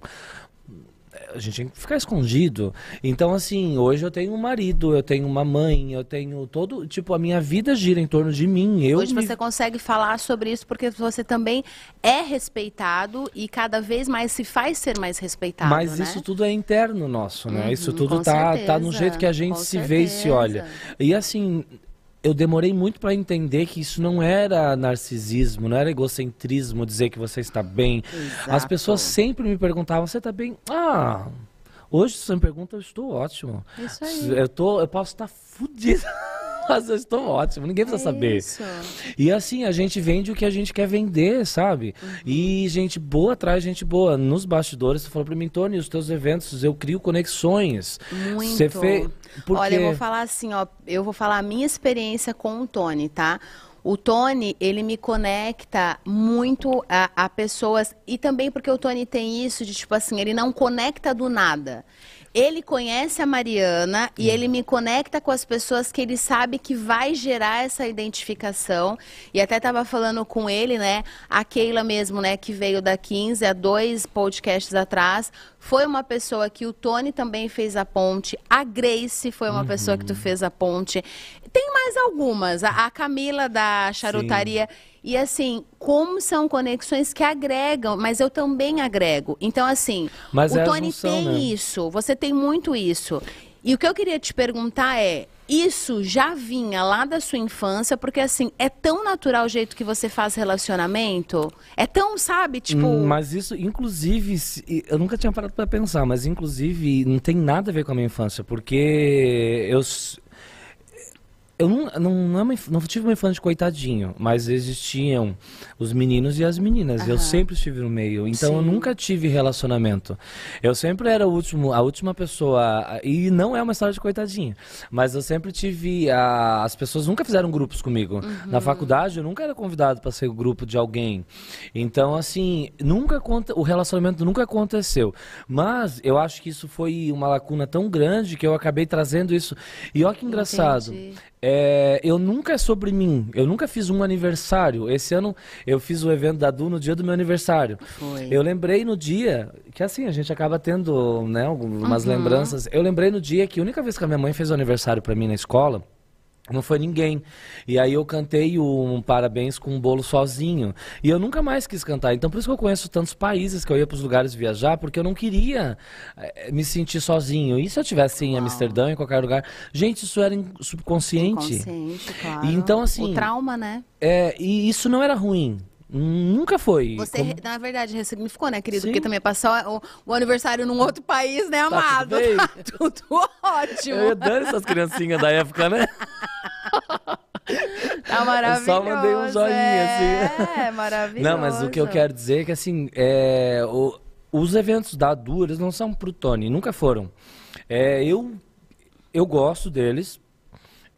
a gente tem que ficar escondido. Então, assim, hoje eu tenho um marido, eu tenho uma mãe, eu tenho todo. Tipo, a minha vida gira em torno de mim. Eu hoje me... você consegue falar sobre isso porque você também é respeitado e cada vez mais se faz ser mais respeitado. Mas né? isso tudo é interno nosso, né? Uhum, isso tudo tá, tá no jeito que a gente se certeza. vê e se olha. E assim, eu demorei muito para entender que isso não era narcisismo, não era egocentrismo dizer que você está bem. Exato. As pessoas sempre me perguntavam: "Você está bem?" Ah, hoje se você me pergunta, eu estou ótimo. Isso aí. Eu tô, eu posso estar fudido. Mas eu estou ótimo, ninguém precisa é saber. Isso. E assim, a gente vende o que a gente quer vender, sabe? Uhum. E gente boa traz gente boa. Nos bastidores, você falou para mim, Tony, os teus eventos, eu crio conexões. Muito. Você fez. Porque... Olha, eu vou falar assim, ó, eu vou falar a minha experiência com o Tony, tá? O Tony, ele me conecta muito a, a, pessoas, e também porque o Tony tem isso de, tipo assim, ele não conecta do nada. Ele conhece a Mariana e ele me conecta com as pessoas que ele sabe que vai gerar essa identificação. E até estava falando com ele, né? A Keila mesmo, né? Que veio da 15 há dois podcasts atrás. Foi uma pessoa que o Tony também fez a ponte. A Grace foi uma uhum. pessoa que tu fez a ponte. Tem mais algumas. A, a Camila da charutaria. Sim. E assim, como são conexões que agregam, mas eu também agrego. Então, assim, mas o é Tony junção, tem né? isso, você tem muito isso. E o que eu queria te perguntar é, isso já vinha lá da sua infância, porque assim, é tão natural o jeito que você faz relacionamento? É tão, sabe, tipo. Hum, mas isso, inclusive, eu nunca tinha parado para pensar, mas inclusive não tem nada a ver com a minha infância, porque eu eu não, não, não, é não, tive uma infância de coitadinho, mas existiam os meninos e as meninas. Eu sempre estive no meio. Então Sim. eu nunca tive relacionamento. Eu sempre era o último, a última pessoa. E não é uma história de coitadinho. Mas eu sempre tive. A, as pessoas nunca fizeram grupos comigo. Uhum. Na faculdade eu nunca era convidado para ser o grupo de alguém. Então, assim, nunca o relacionamento nunca aconteceu. Mas eu acho que isso foi uma lacuna tão grande que eu acabei trazendo isso. E olha que engraçado. Entendi. É, eu nunca é sobre mim. Eu nunca fiz um aniversário. Esse ano eu fiz o evento da Du no dia do meu aniversário. Foi. Eu lembrei no dia que assim a gente acaba tendo, né, algumas uhum. lembranças. Eu lembrei no dia que a única vez que a minha mãe fez o aniversário para mim na escola, não foi ninguém. E aí eu cantei um parabéns com um bolo sozinho. E eu nunca mais quis cantar. Então por isso que eu conheço tantos países que eu ia para os lugares viajar, porque eu não queria é, me sentir sozinho. E se eu tivesse em Uau. Amsterdã, em qualquer lugar? Gente, isso era subconsciente. Inconsciente, claro. E, então assim, o trauma, né? É, e isso não era ruim. Nunca foi. Você, como... na verdade, ressignificou, né, querido? Sim. Porque também passou o, o, aniversário num outro país, né, tá amado? Tá tudo, tá tudo ótimo. Eu dando essas criancinhas da época, né? Tá maravilhoso. Eu só mandei um joinha, é, assim. É, maravilhoso. Não, mas o que eu quero dizer é que, assim, é, o, os eventos da Du, eles não são pro Tony, nunca foram. É, eu, eu gosto deles,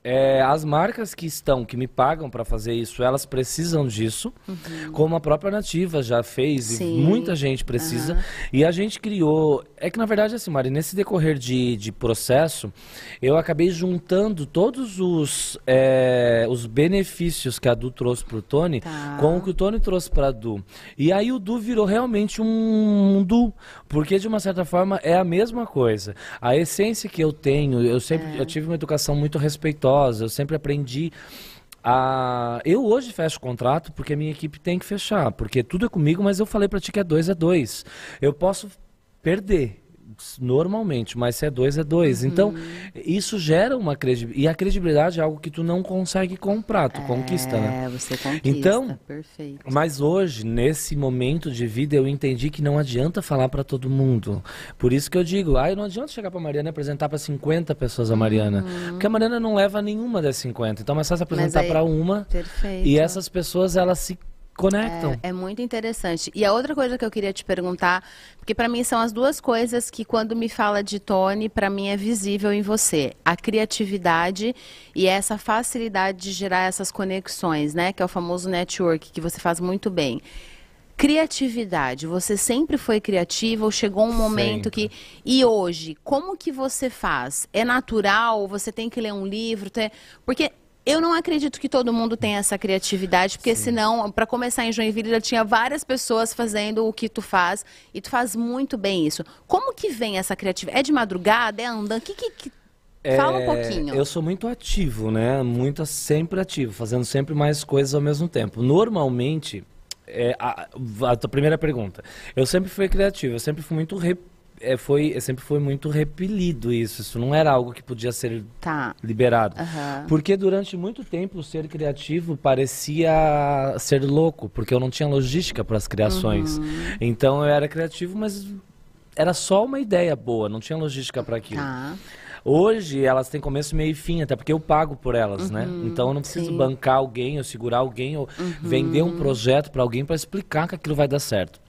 é, as marcas que estão, que me pagam para fazer isso, elas precisam disso, uhum. como a própria Nativa já fez, Sim. e muita gente precisa. Uhum. E a gente criou. É que na verdade, assim, Mari, nesse decorrer de, de processo, eu acabei juntando todos os, é, os benefícios que a Du trouxe para o Tony tá. com o que o Tony trouxe para a Du. E aí o Du virou realmente um, um Du, porque de uma certa forma é a mesma coisa. A essência que eu tenho, eu sempre é. eu tive uma educação muito respeitosa eu sempre aprendi a... Eu hoje fecho contrato porque a minha equipe tem que fechar, porque tudo é comigo, mas eu falei para ti que é dois é dois. Eu posso perder, normalmente, mas se é dois, é dois. Uhum. Então, isso gera uma credibilidade. E a credibilidade é algo que tu não consegue comprar, tu é, conquista, né? É, você conquista. Então, perfeito. Mas hoje, nesse momento de vida, eu entendi que não adianta falar para todo mundo. Por isso que eu digo, ah, não adianta chegar para Mariana e apresentar para 50 pessoas a Mariana. Uhum. Porque a Mariana não leva nenhuma das 50. Então, é mais fácil apresentar para uma. Perfeito. E essas pessoas, elas se conectam. É, é, muito interessante. E a outra coisa que eu queria te perguntar, porque para mim são as duas coisas que quando me fala de Tony, para mim é visível em você, a criatividade e essa facilidade de gerar essas conexões, né, que é o famoso network que você faz muito bem. Criatividade, você sempre foi criativa ou chegou um momento sempre. que e hoje, como que você faz? É natural? Você tem que ler um livro? Porque eu não acredito que todo mundo tenha essa criatividade, porque Sim. senão, para começar em Joinville, já tinha várias pessoas fazendo o que tu faz, e tu faz muito bem isso. Como que vem essa criatividade? É de madrugada? É andando? Que, que, que... É, Fala um pouquinho. Eu sou muito ativo, né? Muito sempre ativo, fazendo sempre mais coisas ao mesmo tempo. Normalmente, é, a, a, tua primeira pergunta. Eu sempre fui criativo, eu sempre fui muito é, foi, sempre foi muito repelido isso. Isso não era algo que podia ser tá. liberado. Uhum. Porque durante muito tempo o ser criativo parecia ser louco, porque eu não tinha logística para as criações. Uhum. Então eu era criativo, mas era só uma ideia boa, não tinha logística para aquilo. Tá. Hoje elas têm começo, meio e fim, até porque eu pago por elas, né? uhum, né? Então eu não preciso sim. bancar alguém, ou segurar alguém, ou uhum. vender um projeto para alguém para explicar que aquilo vai dar certo.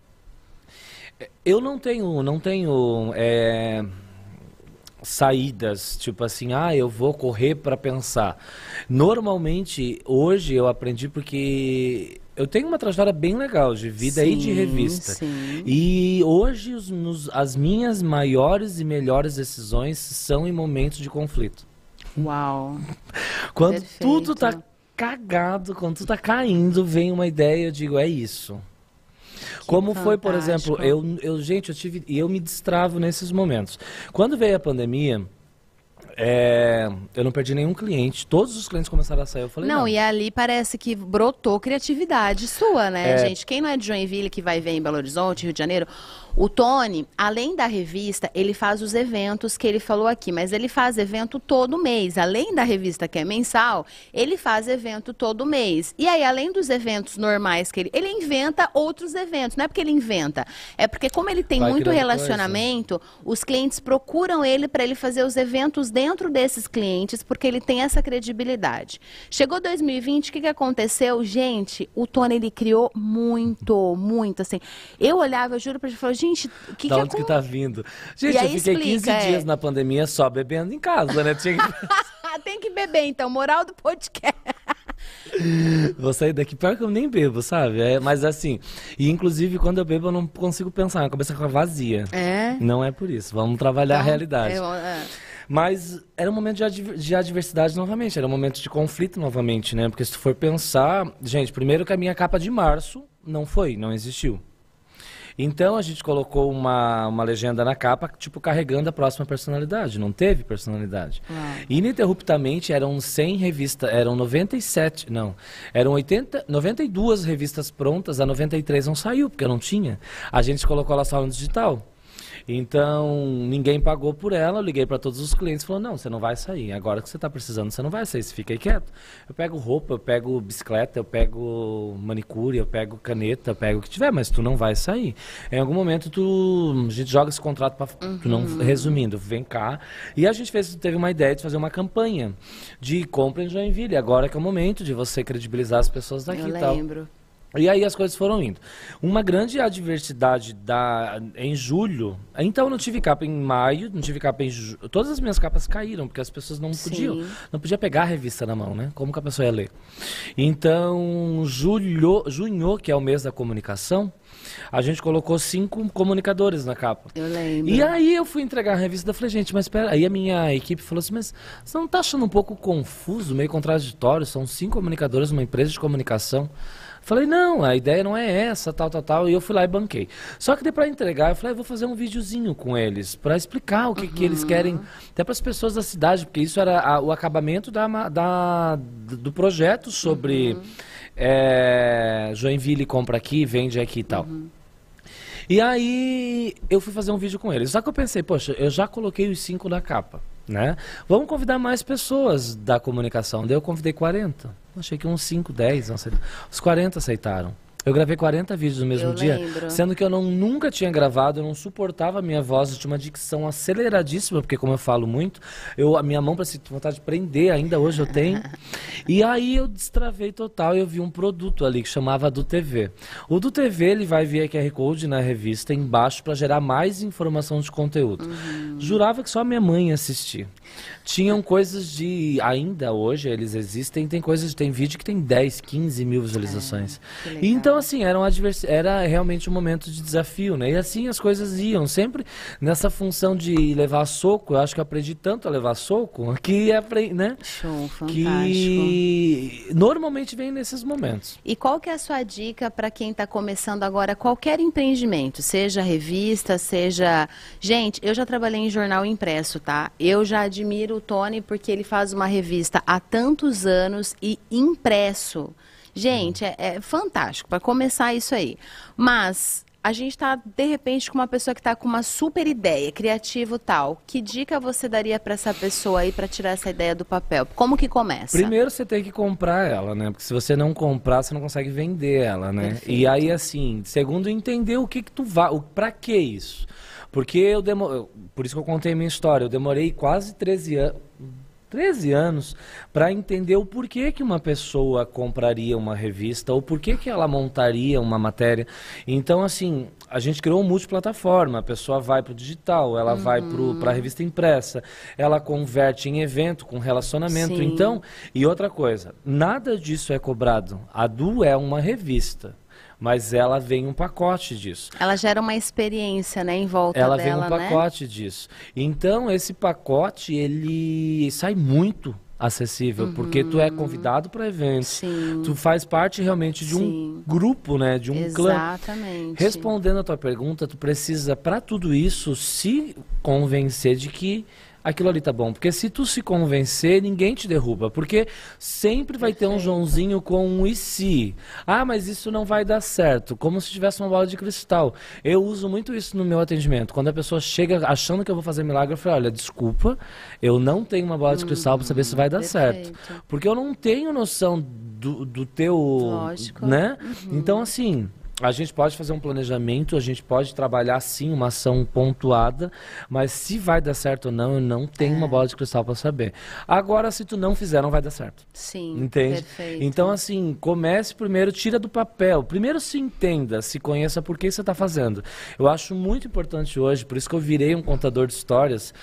Eu não tenho, não tenho é, saídas, tipo assim, ah, eu vou correr para pensar. Normalmente, hoje eu aprendi porque eu tenho uma trajetória bem legal de vida sim, e de revista. Sim. E hoje os, nos, as minhas maiores e melhores decisões são em momentos de conflito. Uau! Quando Perfeito. tudo tá cagado, quando tudo tá caindo, vem uma ideia, eu digo, é isso. Como fantástico. foi, por exemplo, eu, eu, gente, eu tive, e eu me destravo nesses momentos. Quando veio a pandemia, é, eu não perdi nenhum cliente. Todos os clientes começaram a sair. Eu falei, não, não. e ali parece que brotou criatividade sua, né, é... gente? Quem não é de Joinville que vai ver em Belo Horizonte, Rio de Janeiro, o Tony, além da revista, ele faz os eventos que ele falou aqui, mas ele faz evento todo mês. Além da revista que é mensal, ele faz evento todo mês. E aí, além dos eventos normais que ele, ele inventa outros eventos. Não é porque ele inventa, é porque como ele tem Vai muito relacionamento, coisa. os clientes procuram ele para ele fazer os eventos dentro desses clientes, porque ele tem essa credibilidade. Chegou 2020, o que, que aconteceu? Gente, o Tony ele criou muito, muito assim. Eu olhava, eu juro para ele, falou, gente, o que, da que onde que tá vindo? Gente, eu fiquei explica, 15 é. dias na pandemia só bebendo em casa, né? Tinha que... Tem que beber, então, moral do podcast. Vou sair daqui, pior que eu nem bebo, sabe? É, mas assim, e inclusive quando eu bebo eu não consigo pensar, minha cabeça fica vazia. É? Não é por isso, vamos trabalhar então, a realidade. Eu, é. Mas era um momento de, de adversidade novamente, era um momento de conflito novamente, né? Porque se tu for pensar, gente, primeiro que a minha capa de março não foi, não existiu. Então a gente colocou uma, uma legenda na capa, tipo, carregando a próxima personalidade. Não teve personalidade. Uau. Ininterruptamente eram 100 revistas, eram 97, não, eram 80, 92 revistas prontas, a 93 não saiu, porque não tinha. A gente colocou ela só no digital. Então, ninguém pagou por ela. Eu liguei para todos os clientes e falou: não, você não vai sair. Agora que você está precisando, você não vai sair. Você fica aí quieto. Eu pego roupa, eu pego bicicleta, eu pego manicure, eu pego caneta, eu pego o que tiver, mas tu não vai sair. Em algum momento, tu, a gente joga esse contrato para. Uhum. não. Resumindo, vem cá. E a gente fez, teve uma ideia de fazer uma campanha de compra em Joinville. Agora que é o momento de você credibilizar as pessoas daqui eu e tal. lembro. E aí as coisas foram indo. Uma grande adversidade da, em julho. Então eu não tive capa em maio, não tive capa em julho. Todas as minhas capas caíram, porque as pessoas não Sim. podiam. Não podia pegar a revista na mão, né? Como que a pessoa ia ler? Então, julho, junho, que é o mês da comunicação, a gente colocou cinco comunicadores na capa. Eu lembro. E aí eu fui entregar a revista e falei, gente, mas espera. Aí a minha equipe falou assim, mas você não está achando um pouco confuso, meio contraditório? São cinco comunicadores numa empresa de comunicação. Falei, não, a ideia não é essa, tal, tal, tal. E eu fui lá e banquei. Só que para entregar, eu falei, eu vou fazer um videozinho com eles, para explicar o que, uhum. que eles uhum. querem, até para as pessoas da cidade, porque isso era a, o acabamento da, da, do projeto sobre uhum. é, Joinville compra aqui, vende aqui e tal. Uhum. E aí eu fui fazer um vídeo com eles. Só que eu pensei, poxa, eu já coloquei os cinco na capa, né? Vamos convidar mais pessoas da comunicação. Daí eu convidei 40. Achei que uns 5, 10, os 40 aceitaram. Eu gravei 40 vídeos no mesmo eu dia, lembro. sendo que eu não, nunca tinha gravado, eu não suportava a minha voz, eu tinha uma dicção aceleradíssima, porque como eu falo muito, eu, a minha mão para vontade de prender, ainda hoje eu tenho. e aí eu destravei total e eu vi um produto ali que chamava do TV. O do TV ele vai via QR Code na revista embaixo para gerar mais informação de conteúdo. Uhum. Jurava que só a minha mãe ia assistir. Tinham coisas de. Ainda hoje eles existem, tem coisas, tem vídeo que tem 10, 15 mil visualizações. É, então, assim, era, um advers... era realmente um momento de desafio, né? E assim as coisas iam. Sempre nessa função de levar soco, eu acho que eu aprendi tanto a levar soco que aprendi, né? Show, fantástico. Que normalmente vem nesses momentos. E qual que é a sua dica para quem está começando agora qualquer empreendimento, seja revista, seja. Gente, eu já trabalhei em jornal impresso, tá? Eu já admiro o Tony porque ele faz uma revista há tantos anos e impresso. Gente, é, é fantástico para começar isso aí. Mas a gente está, de repente, com uma pessoa que está com uma super ideia, criativo tal. Que dica você daria para essa pessoa aí para tirar essa ideia do papel? Como que começa? Primeiro você tem que comprar ela, né? Porque se você não comprar, você não consegue vender ela, né? Perfeito. E aí, assim, segundo, entender o que que tu vai, para que isso? Porque eu demorei. Por isso que eu contei a minha história. Eu demorei quase 13 anos 13 anos para entender o porquê que uma pessoa compraria uma revista ou porquê que ela montaria uma matéria. Então, assim, a gente criou um multiplataforma. A pessoa vai para o digital, ela uhum. vai para a revista impressa, ela converte em evento, com relacionamento. Sim. Então, e outra coisa, nada disso é cobrado. A Du é uma revista mas ela vem um pacote disso. Ela gera uma experiência, né, em volta ela dela, Ela vem um né? pacote disso. Então esse pacote ele sai muito acessível, uhum. porque tu é convidado para eventos, Sim. tu faz parte realmente de um Sim. grupo, né, de um Exatamente. clã. Exatamente. Respondendo a tua pergunta, tu precisa para tudo isso se convencer de que aquilo ali tá bom. Porque se tu se convencer, ninguém te derruba. Porque sempre vai Perfeito. ter um Joãozinho com um e se. Ah, mas isso não vai dar certo. Como se tivesse uma bola de cristal. Eu uso muito isso no meu atendimento. Quando a pessoa chega achando que eu vou fazer milagre, eu falo, olha, desculpa, eu não tenho uma bola de cristal para saber se vai dar Perfeito. certo. Porque eu não tenho noção do, do teu. Lógico. Né? Uhum. Então, assim, a gente pode fazer um planejamento, a gente pode trabalhar sim uma ação pontuada, mas se vai dar certo ou não, eu não tenho é. uma bola de cristal para saber. Agora, se tu não fizer, não vai dar certo. Sim. Entende? Perfeito. Então, assim, comece primeiro, tira do papel. Primeiro se entenda, se conheça por que você está fazendo. Eu acho muito importante hoje, por isso que eu virei um contador de histórias,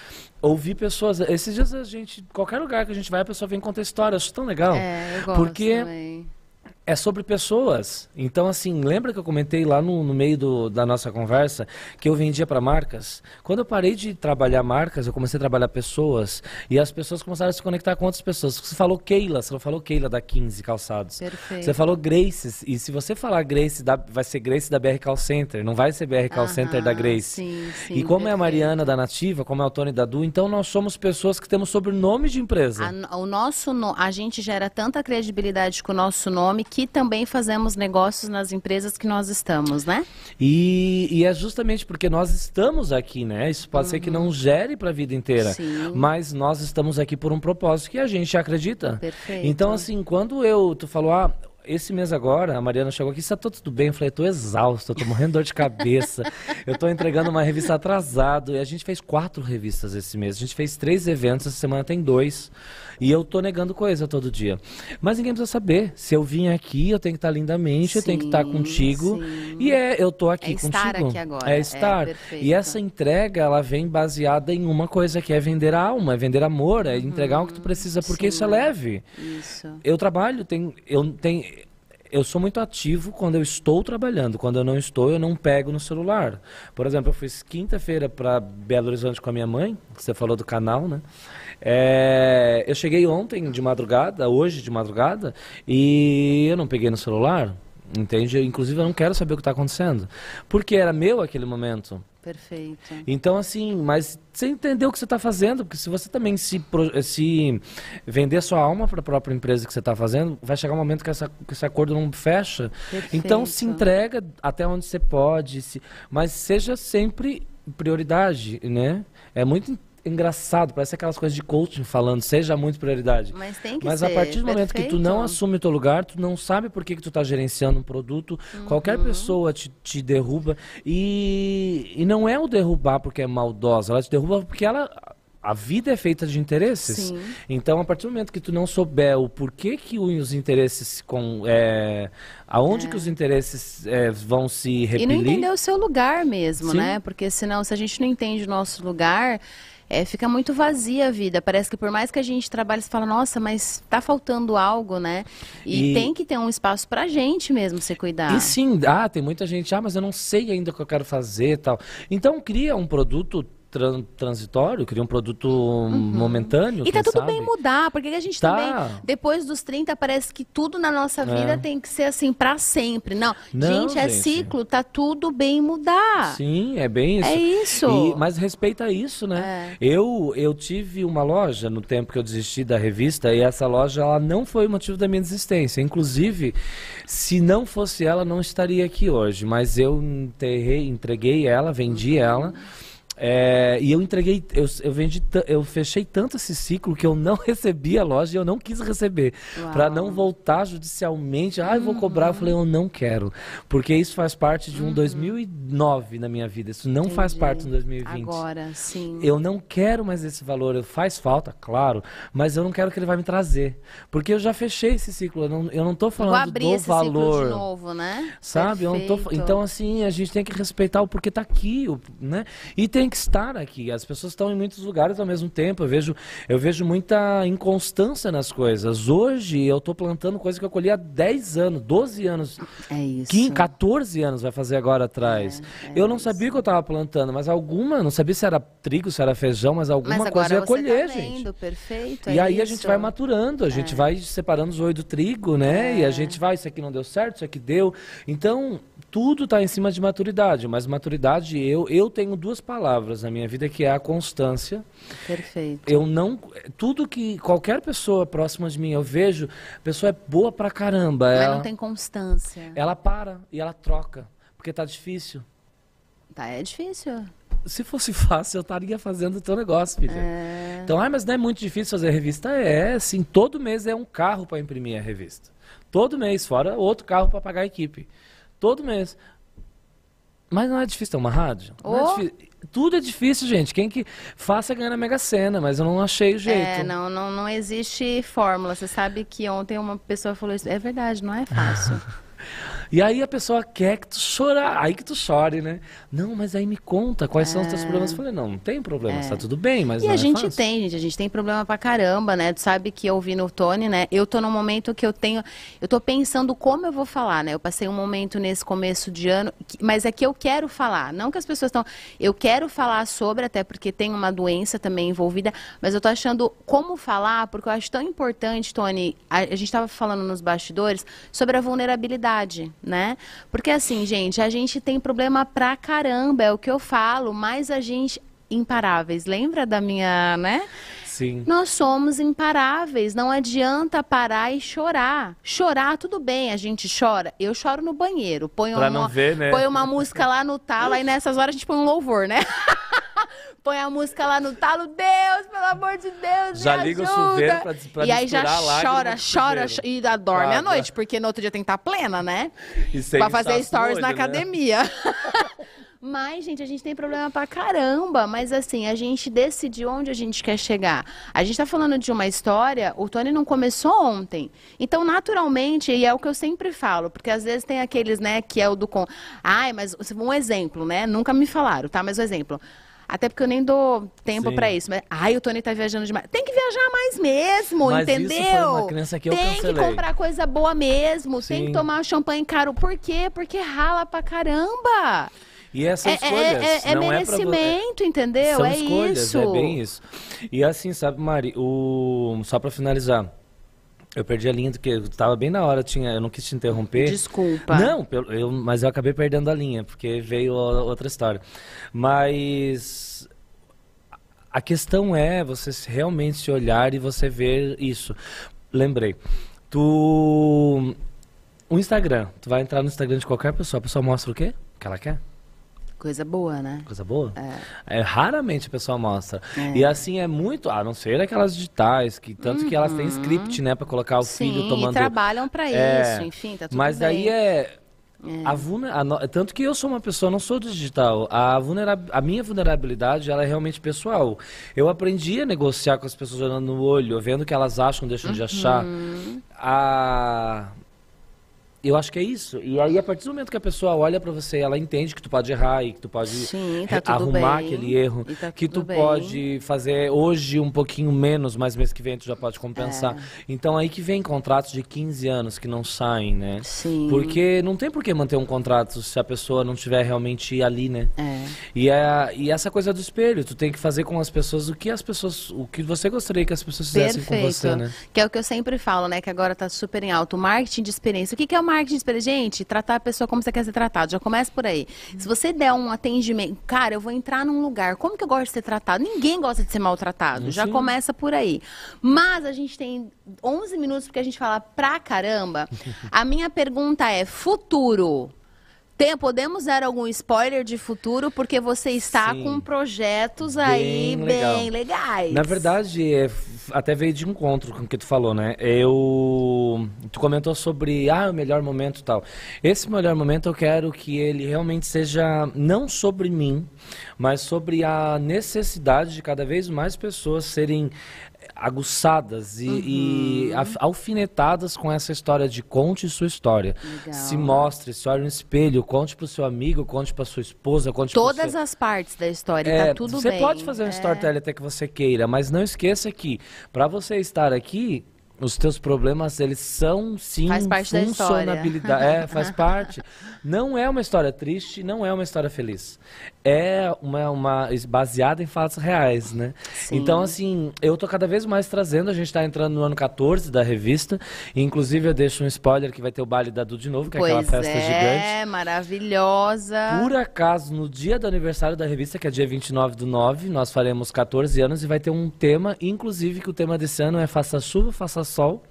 ouvir pessoas. Esses dias a gente, qualquer lugar que a gente vai, a pessoa vem contar história. Eu acho tão legal. É, eu gosto porque também é sobre pessoas. Então, assim, lembra que eu comentei lá no, no meio do, da nossa conversa que eu vendia para marcas? Quando eu parei de trabalhar marcas, eu comecei a trabalhar pessoas e as pessoas começaram a se conectar com outras pessoas. Você falou Keila, você falou Keila da 15 Calçados. Perfeito. Você falou Grace, e se você falar Grace, da, vai ser Grace da BR Call Center, não vai ser BR Call Aham, Center da Grace. Sim, sim, e como perfeito. é a Mariana da Nativa, como é o Tony da Du, então nós somos pessoas que temos sobrenome de empresa. A, o nosso, a gente gera tanta credibilidade com o nosso nome que também fazemos fazemos negócios nas empresas que nós estamos, né? E, e é justamente porque nós estamos aqui, né? Isso pode uhum. ser que não gere para a vida inteira, Sim. mas nós estamos aqui por um propósito que a gente acredita. Perfeito. Então, assim, quando eu, tu falou, ah, esse mês agora, a Mariana chegou aqui, está tudo bem? Eu falei, tô exausto, tô morrendo de dor de cabeça. eu tô entregando uma revista atrasado. E a gente fez quatro revistas esse mês. A gente fez três eventos, essa semana tem dois. E eu tô negando coisa todo dia. Mas ninguém precisa saber. Se eu vim aqui, eu tenho que estar lindamente, sim, eu tenho que estar contigo. Sim. E é, eu tô aqui é contigo. Estar aqui agora. É estar. É, e essa entrega, ela vem baseada em uma coisa que é vender a alma, é vender amor, é entregar uhum. o que tu precisa, porque sim. isso é leve. Isso. Eu trabalho, tem, eu tenho eu sou muito ativo quando eu estou trabalhando. Quando eu não estou, eu não pego no celular. Por exemplo, eu fiz quinta-feira para Belo Horizonte com a minha mãe. Você falou do canal, né? É, eu cheguei ontem de madrugada, hoje de madrugada, e eu não peguei no celular. Entende? Inclusive, eu não quero saber o que está acontecendo. Porque era meu aquele momento. Perfeito. Então, assim, mas você entendeu o que você está fazendo, porque se você também se, se vender sua alma para a própria empresa que você está fazendo, vai chegar um momento que, essa, que esse acordo não fecha. Perfeito. Então, se entrega até onde você pode, se, mas seja sempre prioridade, né? É muito engraçado, parece aquelas coisas de coaching falando, seja muito prioridade. Mas tem que Mas a partir do momento perfeito. que tu não assume o teu lugar, tu não sabe por que, que tu está gerenciando um produto, uhum. qualquer pessoa te, te derruba. E, e não é o derrubar porque é maldosa, ela te derruba porque ela a vida é feita de interesses. Sim. Então, a partir do momento que tu não souber o porquê que os interesses com é, aonde é. que os interesses é, vão se repelir. E não entender o seu lugar mesmo, Sim. né? Porque senão, se a gente não entende o nosso lugar, é, fica muito vazia a vida. Parece que por mais que a gente trabalhe, você fala, nossa, mas tá faltando algo, né? E, e... tem que ter um espaço pra gente mesmo se cuidar. E sim, ah, tem muita gente, ah, mas eu não sei ainda o que eu quero fazer tal. Então cria um produto tran transitório, queria um produto uhum. momentâneo. E tá tudo sabe? bem mudar, porque a gente tá. também, depois dos 30, parece que tudo na nossa vida é. tem que ser assim para sempre. Não, Não gente, é gente, é ciclo, tá tudo bem mudar. Sim, é bem isso. É isso. E, mas respeita isso, né? É. Eu, eu tive uma loja no tempo que eu desisti da revista e essa loja ela não foi o motivo da minha desistência. Inclusive, se não fosse ela, não estaria aqui hoje. Mas eu enterrei, entreguei ela, vendi uhum. ela É, e eu entreguei, eu, eu vendi, eu fechei tanto esse ciclo que eu não recebi a loja e eu não quis receber. Para não voltar judicialmente, ah, eu vou cobrar. Eu falei, eu não quero. Porque isso faz parte de um uhum. 2009 na minha vida. Isso não Entendi. faz parte de 2020. Agora, sim. Eu não quero mais esse valor. Faz falta, claro, mas eu não quero que ele vai me trazer. Porque eu já fechei esse ciclo. Eu não, eu não tô falando vou abrir do esse valor. Ciclo de novo, né? Sabe? Eu não tô, então, assim, a gente tem que respeitar o porquê tá aqui, né? E tem que estar aqui. As pessoas estão em muitos lugares ao mesmo tempo. Eu vejo, eu vejo muita inconstância nas coisas. Hoje eu estou plantando coisa que eu colhi há 10 anos, 12 anos. É isso. 15, 14 anos vai fazer agora atrás. É, é eu não isso. sabia que eu estava plantando, mas alguma, não sabia se era trigo, se era feijão, mas alguma mas coisa ia colher, tá gente. Perfeito, e é aí isso. a gente vai maturando, a gente é. vai separando os oi do trigo, né? E a é. gente vai, isso aqui não deu certo, isso aqui deu. Então, tudo está em cima de maturidade, mas maturidade, eu, eu tenho duas palavras na minha vida que é a constância. Perfeito. Eu não. Tudo que. Qualquer pessoa próxima de mim, eu vejo, a pessoa é boa pra caramba. Mas ela, não tem constância. Ela para e ela troca. Porque tá difícil. Tá, é difícil. Se fosse fácil, eu estaria fazendo o teu negócio, filha. É... Então, ah, mas não é muito difícil fazer revista? É, sim. Todo mês é um carro para imprimir a revista. Todo mês, fora outro carro para pagar a equipe. Todo mês. Mas não é difícil ter uma rádio? Oh. É Tudo é difícil, gente. Quem que faça ganhar na Mega Sena, mas eu não achei o jeito. É, não, não, não existe fórmula. Você sabe que ontem uma pessoa falou isso. É verdade, não é fácil. E aí a pessoa quer que tu chorar, aí que tu chore, né? Não, mas aí me conta quais são os teus é. problemas. Eu falei, não, não tem problema, é... tá tudo bem, mas E a é gente fácil. tem, gente, a gente tem problema pra caramba, né? Tu sabe que eu ouvi no Tony, né? Eu tô num momento que eu tenho, eu tô pensando como eu vou falar, né? Eu passei um momento nesse começo de ano, mas é que eu quero falar, não que as pessoas estão, eu quero falar sobre, até porque tem uma doença também envolvida, mas eu tô achando como falar, porque eu acho tão importante, Tony, a, a gente tava falando nos bastidores sobre a vulnerabilidade, né? Porque assim, gente, a gente tem problema pra caramba, é o que eu falo, mas a gente imparáveis. Lembra da minha, né? Sim. Nós somos imparáveis, não adianta parar e chorar. Chorar, tudo bem, a gente chora. Eu choro no banheiro, põe uma, ver, né? põe uma música lá no talo, aí nessas horas a gente põe um louvor, né? põe a música lá no talo, Deus, pelo amor de Deus, Já liga ajuda. o chuveiro pra, pra E aí já chora, chora e dorme ah, à noite, porque no outro dia tem que estar plena, né? E pra fazer stories doido, na né? academia. Mas, gente, a gente tem problema pra caramba. Mas, assim, a gente decidiu onde a gente quer chegar. A gente tá falando de uma história, o Tony não começou ontem. Então, naturalmente, e é o que eu sempre falo, porque às vezes tem aqueles, né, que é o do. Com... Ai, mas um exemplo, né? Nunca me falaram, tá? Mas um exemplo. Até porque eu nem dou tempo para isso. Mas, ai, o Tony tá viajando demais. Tem que viajar mais mesmo, mas entendeu? Isso foi uma crença que eu tem cancelei. que comprar coisa boa mesmo. Sim. Tem que tomar champanhe caro. Por quê? Porque rala pra caramba. E essas é, escolhas. É, é, é não merecimento, é entendeu? São é escolhas, isso. É bem isso. E assim, sabe, Mari, o... só para finalizar. Eu perdi a linha, porque eu tava bem na hora, tinha, eu não quis te interromper. Desculpa. Não, eu, mas eu acabei perdendo a linha, porque veio outra história. Mas a questão é você realmente se olhar e você ver isso. Lembrei. Tu. O Instagram. Tu vai entrar no Instagram de qualquer pessoa, a pessoa mostra o quê? O que ela quer? Coisa boa, né? Coisa boa? É. é raramente a pessoa mostra. É. E assim é muito, a não ser aquelas digitais, que tanto uhum. que elas têm uhum. script, né, para colocar o Sim, filho tomando. E trabalham para é, isso, enfim, tá tudo Mas bem. daí é é. A vulner... a Tanto que eu sou uma pessoa, não sou digital. A, vulnerab... a minha vulnerabilidade ela é realmente pessoal. Eu aprendi a negociar com as pessoas olhando no olho, vendo o que elas acham, deixam uhum. de achar. A eu acho que é isso. E aí, a partir do momento que a pessoa olha para você, ela entende que tu pode errar e que tu pode Sim, tá arrumar bem. aquele erro. Tá que tu bem. pode fazer hoje um pouquinho menos, mas mês que vem tu já pode compensar. É. Então, aí que vem contratos de 15 anos que não saem, né? Sim. Porque não tem por que manter um contrato se a pessoa não estiver realmente ali, né? É. E, é, e essa coisa do espelho, tu tem que fazer com as pessoas o que as pessoas, o que você gostaria que as pessoas fizessem Perfeito. com você, né? Que é o que eu sempre falo, né? Que agora tá super em alto. Marketing de experiência. O que, que é o marketing? Gente, tratar a pessoa como você quer ser tratado. Já começa por aí. Se você der um atendimento, cara, eu vou entrar num lugar, como que eu gosto de ser tratado? Ninguém gosta de ser maltratado. Sim. Já começa por aí. Mas a gente tem 11 minutos porque a gente fala pra caramba. A minha pergunta é: futuro Tem, podemos dar algum spoiler de futuro, porque você está Sim. com projetos bem aí legal. bem legais. Na verdade, é, até veio de encontro com o que tu falou, né? Eu. Tu comentou sobre ah, o melhor momento e tal. Esse melhor momento eu quero que ele realmente seja não sobre mim, mas sobre a necessidade de cada vez mais pessoas serem aguçadas e, uhum. e, alfinetadas com essa história de conte sua história. Legal. Se mostre, se olhe no espelho, conte para o seu amigo, conte para sua esposa, conte Todas seu... as partes da história, é, tá tudo você bem. Você pode fazer um é. storytelling até que você queira, mas não esqueça que para você estar aqui, os teus problemas, eles são sim faz parte funcionalidade. é, faz parte. Não é uma história triste, não é uma história feliz. É uma, uma baseada em fatos reais, né? Sim. Então, assim, eu tô cada vez mais trazendo, a gente tá entrando no ano 14 da revista, e, inclusive eu deixo um spoiler que vai ter o baile da Du de novo, que pois é aquela festa é, gigante. É, maravilhosa. Por acaso, no dia do aniversário da revista, que é dia 29 do 9, nós faremos 14 anos e vai ter um tema, inclusive que o tema desse ano é Faça Chuva, Faça Sol.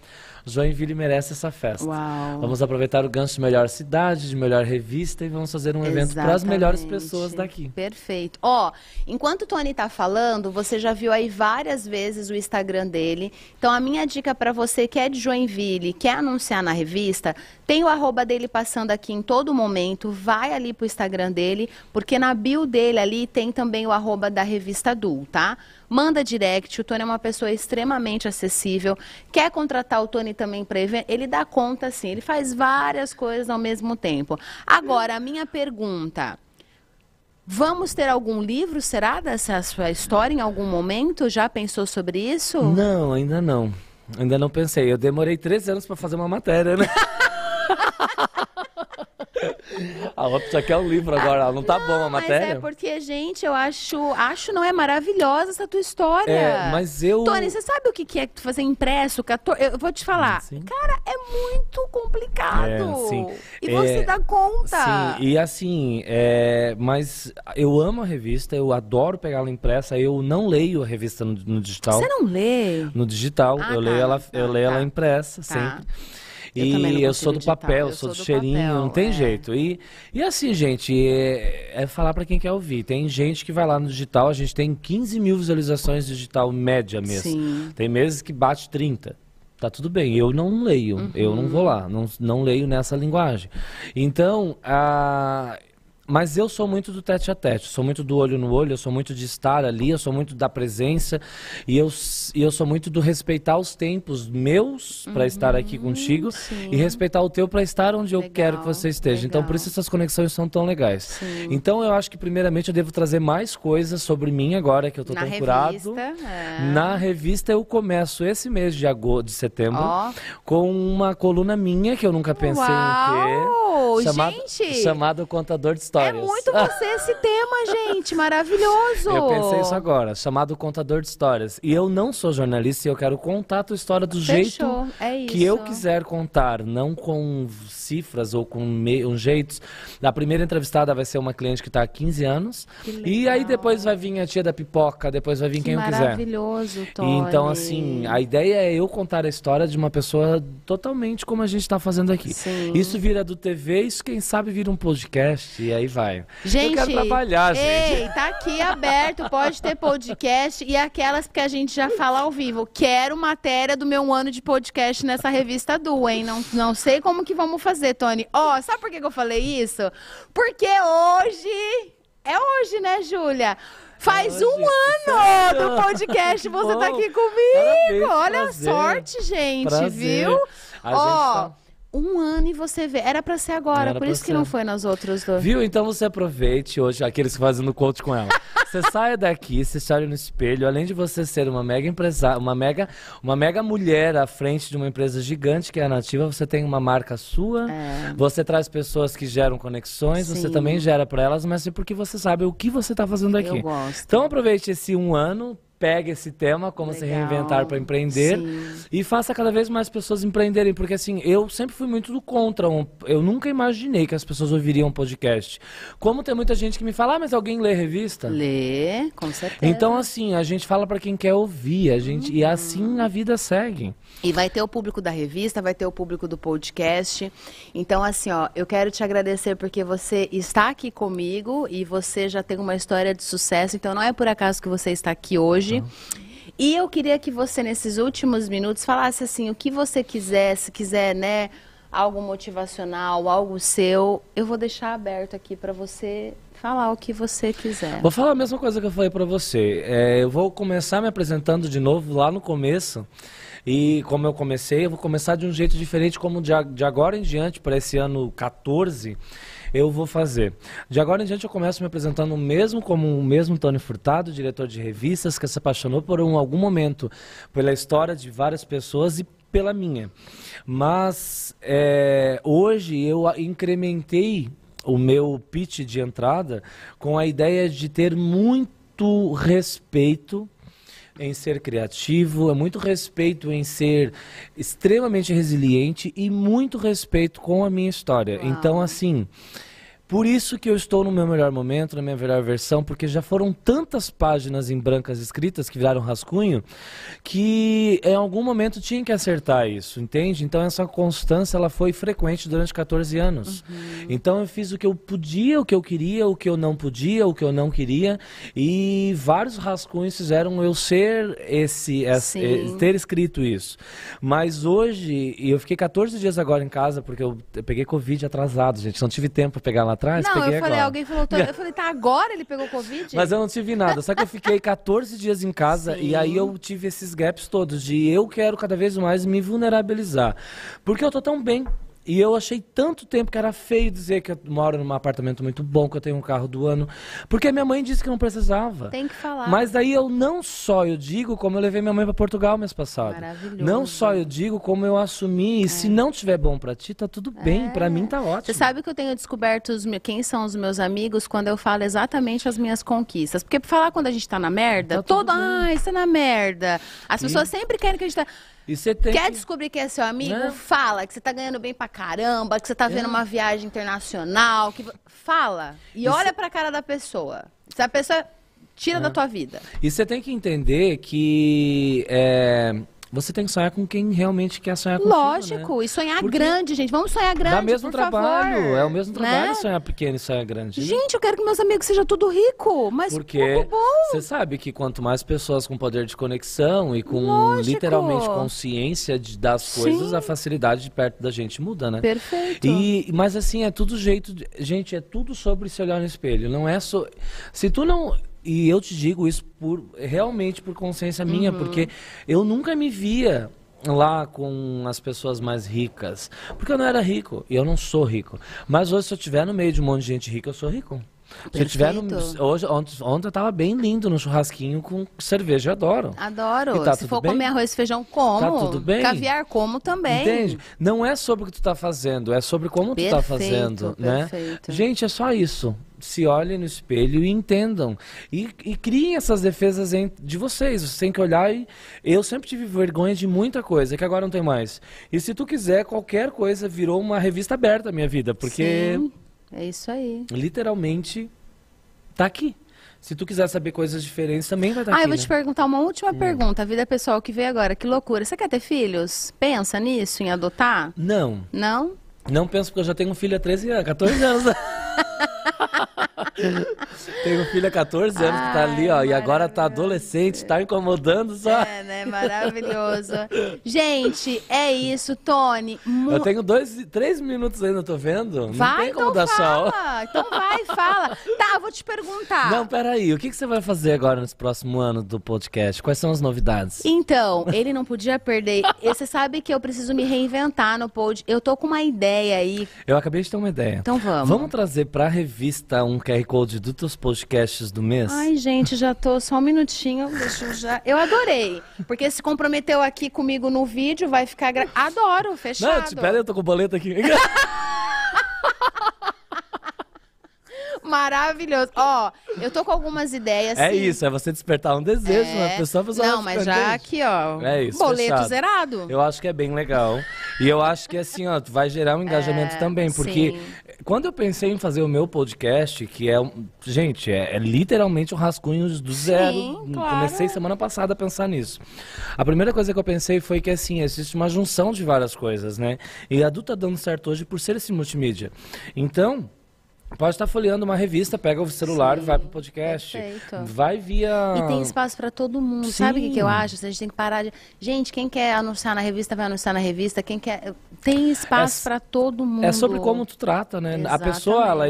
Joinville merece essa festa. Uau. Vamos aproveitar o gancho de melhor cidade, de melhor revista e vamos fazer um evento para as melhores pessoas daqui. Perfeito. Ó, enquanto o Tony está falando, você já viu aí várias vezes o Instagram dele. Então a minha dica para você que é de Joinville, quer anunciar na revista, tem o arroba dele passando aqui em todo momento, vai ali pro Instagram dele, porque na bio dele ali tem também o arroba da revista Dul, tá? Manda direct, o Tony é uma pessoa extremamente acessível. Quer contratar o Tony também para evento? Ele dá conta, sim. Ele faz várias coisas ao mesmo tempo. Agora, a minha pergunta. Vamos ter algum livro, será, dessa sua história em algum momento? Já pensou sobre isso? Não, ainda não. Ainda não pensei. Eu demorei três anos para fazer uma matéria, né? A outra já quer o livro agora, não tá não, bom a matéria? Mas é porque, gente, eu acho, acho não é maravilhosa essa tua história. É, mas eu... Tony, você sabe o que é tu fazer impresso? 14... Eu vou te falar. Sim. Cara, é muito complicado. É, sim. E é, você dá conta. Sim, e assim, é, mas eu amo a revista, eu adoro pegá-la impressa, eu não leio a revista no, no digital. Você não lê? No digital, ah, eu, tá, leio ela, tá, eu leio tá. ela impressa tá. sempre. Eu e eu sou do papel, eu sou, do, do cheirinho, papel, não tem é. jeito. E, e assim, gente, é, é falar para quem quer ouvir. Tem gente que vai lá no digital, a gente tem 15 mil visualizações digital média mesmo. Sim. Tem meses que bate 30 tá tudo bem. Eu não leio, uhum. eu não vou lá, não, não leio nessa linguagem. Então, a, mas eu sou muito do tete a tete, sou muito do olho no olho, eu sou muito de estar ali, eu sou muito da presença e eu, e eu sou muito do respeitar os tempos meus para uhum, estar aqui contigo sim. e respeitar o teu para estar onde legal, eu quero que você esteja. Legal. Então por isso essas conexões são tão legais. Sim. Então eu acho que primeiramente eu devo trazer mais coisas sobre mim agora que eu estou tão revista, curado. É. Na revista eu começo esse mês de agosto, de setembro, oh. com uma coluna minha que eu nunca pensei Uau, em ter, chamado, gente. chamado Contador de Histórias histórias. É muito você esse tema, gente. Maravilhoso. Eu pensei isso agora, chamado contador de histórias. E eu não sou jornalista e eu quero contar a tua história do Fechou. jeito é que eu quiser contar, não com cifras ou com um jeitos. A primeira entrevistada vai ser uma cliente que está há 15 anos. E aí depois vai vir a tia da pipoca, depois vai vir que quem eu quiser. Maravilhoso, Tony. Então, assim, a ideia é eu contar a história de uma pessoa totalmente como a gente está fazendo aqui. Sim. Isso vira do TV, isso quem sabe vira um podcast. E aí vai. Gente, eu quero trabalhar, gente. Ei, tá aqui aberto, pode ter podcast e aquelas que a gente já fala ao vivo. Quero matéria do meu ano de podcast nessa revista do, hein? Não, não sei como que vamos fazer, Tony. Ó, oh, sabe por que, eu falei isso? Porque hoje é hoje, né, Júlia? Faz é um ano do podcast você tá aqui comigo. Parabéns, Olha prazer, a sorte, gente, prazer. viu? A Ó, tá um ano e você vê. Era para ser agora, Era por isso ser. que não foi nas outras dois. Viu? Então você aproveite hoje, aqueles que fazem no coach com ela. você saia daqui, você se olha no espelho, além de você ser uma mega empresária, uma mega, uma mega mulher à frente de uma empresa gigante que é a Nativa, você tem uma marca sua, é. você traz pessoas que geram conexões, Sim. você também gera para elas, mas é porque você sabe o que você está fazendo aqui. Eu gosto. Então aproveite esse um ano pegue esse tema, como Legal. se reinventar para empreender, Sim. e faça cada vez mais pessoas empreenderem, porque assim, eu sempre fui muito do contra, um, eu nunca imaginei que as pessoas ouviriam um podcast. Como tem muita gente que me fala, ah, mas alguém lê revista? Lê, com certeza. Então assim, a gente fala para quem quer ouvir, a gente, uhum. e assim a vida segue. E vai ter o público da revista, vai ter o público do podcast. Então assim, ó, eu quero te agradecer porque você está aqui comigo e você já tem uma história de sucesso, então não é por acaso que você está aqui hoje hoje. E eu queria que você, nesses últimos minutos, falasse assim, o que você quiser, se quiser, né, algo motivacional, algo seu, eu vou deixar aberto aqui para você falar o que você quiser. Vou falar a mesma coisa que eu falei para você. É, eu vou começar me apresentando de novo lá no começo. E como eu comecei, eu vou começar de um jeito diferente, como de, de agora em diante, para esse ano 14 eu vou fazer. De agora em diante eu começo me apresentando mesmo como o mesmo Tony Furtado, diretor de revistas, que se apaixonou por um, algum momento pela história de várias pessoas e pela minha. Mas é, hoje eu incrementei o meu pitch de entrada com a ideia de ter muito respeito em ser criativo, é muito respeito em ser extremamente resiliente e muito respeito com a minha história. Uau. Então, assim, por isso que eu estou no meu melhor momento, na minha melhor versão, porque já foram tantas páginas em brancas escritas que viraram rascunho, que em algum momento tinha que acertar isso, entende? Então essa constância ela foi frequente durante 14 anos. Uhum. Então eu fiz o que eu podia, o que eu queria, o que eu não podia, o que eu não queria, e vários rascunhos fizeram eu ser esse, esse eh, ter escrito isso. Mas hoje, eu fiquei 14 dias agora em casa porque eu peguei covid atrasado, gente, não tive tempo para pegar lá atrás? Não, eu falei, agora. alguém falou, eu falei, tá, agora ele pegou Covid? Mas eu não tive nada, só que eu fiquei 14 dias em casa Sim. e aí eu tive esses gaps todos de eu quero cada vez mais me vulnerabilizar. Porque eu tô tão bem e eu achei tanto tempo que era feio dizer que eu moro num apartamento muito bom, que eu tenho um carro do ano, porque minha mãe disse que não precisava. Tem que falar. Mas daí eu não só eu digo como eu levei minha mãe para Portugal mês passado. Maravilhoso. Não só eu digo como eu assumi, e é. se não tiver bom para ti, tá tudo bem, é. para mim tá ótimo. Você sabe que eu tenho descoberto os, quem são os meus amigos quando eu falo exatamente as minhas conquistas. Porque pra falar quando a gente tá na merda, tá todo, ah, isso é na merda. As pessoas sempre querem que a gente tá Quer que... descobrir quem é seu amigo? Né? Fala que você tá ganhando bem pra caramba, que você tá vendo é. uma viagem internacional. Que... Fala. E, e olha cê... pra cara da pessoa. Se a pessoa tira é. da tua vida. E você tem que entender que. É você tem que sonhar com quem realmente quer sonhar com Lógico, né? e sonhar Porque grande, gente. Vamos sonhar grande, Dá mesmo trabalho, favor. é o mesmo trabalho né? sonhar pequeno e sonhar grande. Gente, eu quero que meus amigos sejam tudo rico, mas Porque você sabe que quanto mais pessoas com poder de conexão e com Lógico. literalmente consciência de, das coisas, Sim. a facilidade de perto da gente muda, né? Perfeito. E, mas assim, é tudo jeito, de, gente, é tudo sobre se olhar no espelho, não é só... Se tu não e eu te digo isso por realmente por consciência minha, uhum. porque eu nunca me via lá com as pessoas mais ricas. Porque eu não era rico e eu não sou rico. Mas hoje, se eu estiver no meio de um monte de gente rica, eu sou rico. Se eu tiver no, hoje, ontem, ontem eu tava bem lindo no churrasquinho com cerveja, eu adoro. Adoro. Tá Se for bem? comer arroz e feijão, como. Tá tudo bem. Caviar, como também. Entende? Não é sobre o que tu tá fazendo, é sobre como perfeito, tu tá fazendo, né? Perfeito. Gente, é só isso se olhem no espelho e entendam. E, e criem essas defesas de vocês. Você tem que olhar e. Eu sempre tive vergonha de muita coisa, que agora não tem mais. E se tu quiser, qualquer coisa virou uma revista aberta a minha vida. Porque. Sim, é isso aí. Literalmente, tá aqui. Se tu quiser saber coisas diferentes, também vai estar tá ah, aqui. Ah, eu vou né? te perguntar uma última hum. pergunta. A vida pessoal que veio agora, que loucura. Você quer ter filhos? Pensa nisso, em adotar? Não. Não? Não penso porque eu já tenho um filho há 13 anos, 14 anos. Tenho um filho há 14 anos Ai, que tá ali, ó, e agora tá adolescente, tá incomodando só. É, né? Maravilhoso. Gente, é isso, Tony. Mu... Eu tenho dois, três minutos ainda, tô vendo. Vai, Não tem então como dar fala. Sol. Então vai, fala. Tá, vou te perguntar. Não, peraí, o que, que você vai fazer agora nesse próximo ano do podcast? Quais são as novidades? Então, ele não podia perder. Você sabe que eu preciso me reinventar no pod. Eu tô com uma ideia aí. Eu acabei de ter uma ideia. Então vamos. Vamos trazer pra revista um QR Code dos teus podcasts do mês? Ai, gente, já tô só um minutinho. Deixa eu já. Eu adorei. Porque se comprometeu aqui comigo no vídeo, vai ficar. Gra... Adoro, fechado. Não, espera, eu tô com o boleto aqui. Maravilhoso. Ó, eu tô com algumas ideias. É sim. isso, é você despertar um desejo é... na pessoa. pessoa Não, mas já aqui, ó. É isso. Boleto fechado. zerado. Eu acho que é bem legal. E eu acho que assim, ó, vai gerar um engajamento é, também, porque sim. Quando eu pensei em fazer o meu podcast, que é, gente, é, é literalmente um rascunho do zero. Claro. Comecei semana passada a pensar nisso. A primeira coisa que eu pensei foi que assim, existe uma junção de várias coisas, né? E a adulta tá dando certo hoje por ser esse multimídia. Então, Pode estar folheando uma revista, pega o celular Sim, e vai pro podcast. Perfeito. Vai via. E tem espaço para todo mundo. Sim. Sabe o que, que, eu acho? A gente tem que parar de. Gente, quem quer anunciar na revista, vai anunciar na revista. Quem quer. Tem espaço é, para todo mundo. É sobre como tu trata, né? Exatamente. A pessoa, ela.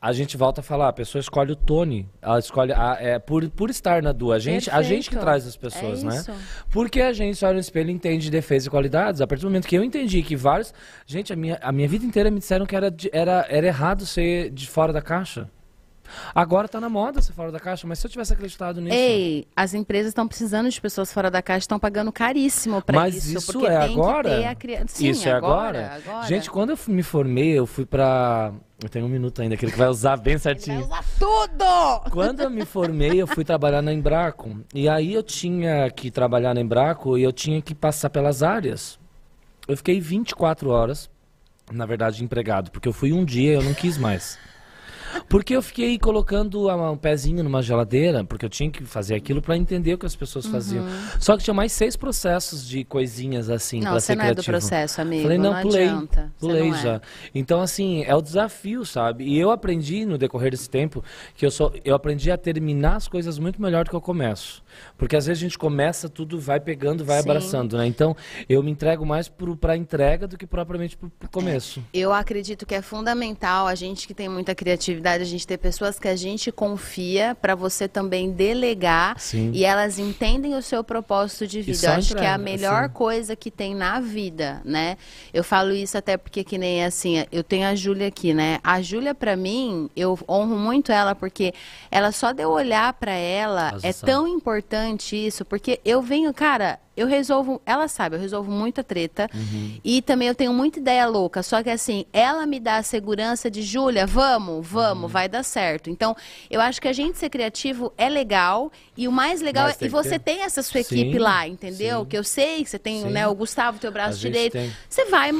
A gente volta a falar, a pessoa escolhe o Tony. Ela escolhe. A, é, por, por estar na duas. A gente, a gente que traz as pessoas, é né? Porque a gente olha no espelho entende defesa e qualidades. A partir do momento que eu entendi que vários. Gente, a minha, a minha vida inteira me disseram que era, era, era errado ser de fora da caixa. Agora está na moda ser fora da caixa, mas se eu tivesse acreditado nisso. Ei, as empresas estão precisando de pessoas fora da caixa, estão pagando caríssimo para isso. Mas isso é agora? A... Sim, isso é agora? agora? Gente, quando eu me formei, eu fui para eu tenho um minuto ainda, aquele que vai usar bem certinho. Ele vai usar tudo! Quando eu me formei, eu fui trabalhar na Embraco. E aí eu tinha que trabalhar na Embraco e eu tinha que passar pelas áreas. Eu fiquei 24 horas na verdade, empregado, porque eu fui um dia e eu não quis mais. Porque eu fiquei colocando um pezinho numa geladeira, porque eu tinha que fazer aquilo para entender o que as pessoas uhum. faziam. Só que tinha mais seis processos de coisinhas assim para ser criativo. Não, você não é do processo, amigo. Falei, não, não pulei. Adianta. Pulei já. É. Então, assim, é o desafio, sabe? E eu aprendi no decorrer desse tempo que eu só eu aprendi a terminar as coisas muito melhor do que eu começo. Porque às vezes a gente começa, tudo vai pegando, vai Sim. abraçando, né? Então, eu me entrego mais para a entrega do que propriamente para o começo. É. Eu acredito que é fundamental a gente que tem muita criatividade, a gente ter pessoas que a gente confia para você também delegar Sim. e elas entendem o seu propósito de vida. Eu acho entrega, que é a melhor assim. coisa que tem na vida, né? Eu falo isso até porque que nem assim, eu tenho a Júlia aqui, né? A Júlia para mim, eu honro muito ela porque ela só de eu olhar para ela Nossa, é tão importante isso, porque eu venho, cara, eu resolvo, ela sabe, eu resolvo muita treta. Uhum. E também eu tenho muita ideia louca. Só que assim, ela me dá a segurança de, Júlia, vamos, vamos, uhum. vai dar certo. Então, eu acho que a gente ser criativo é legal. E o mais legal Mas é. E você ter... tem essa sua equipe sim, lá, entendeu? Sim. Que eu sei que você tem né, o Gustavo, teu braço direito. Você vai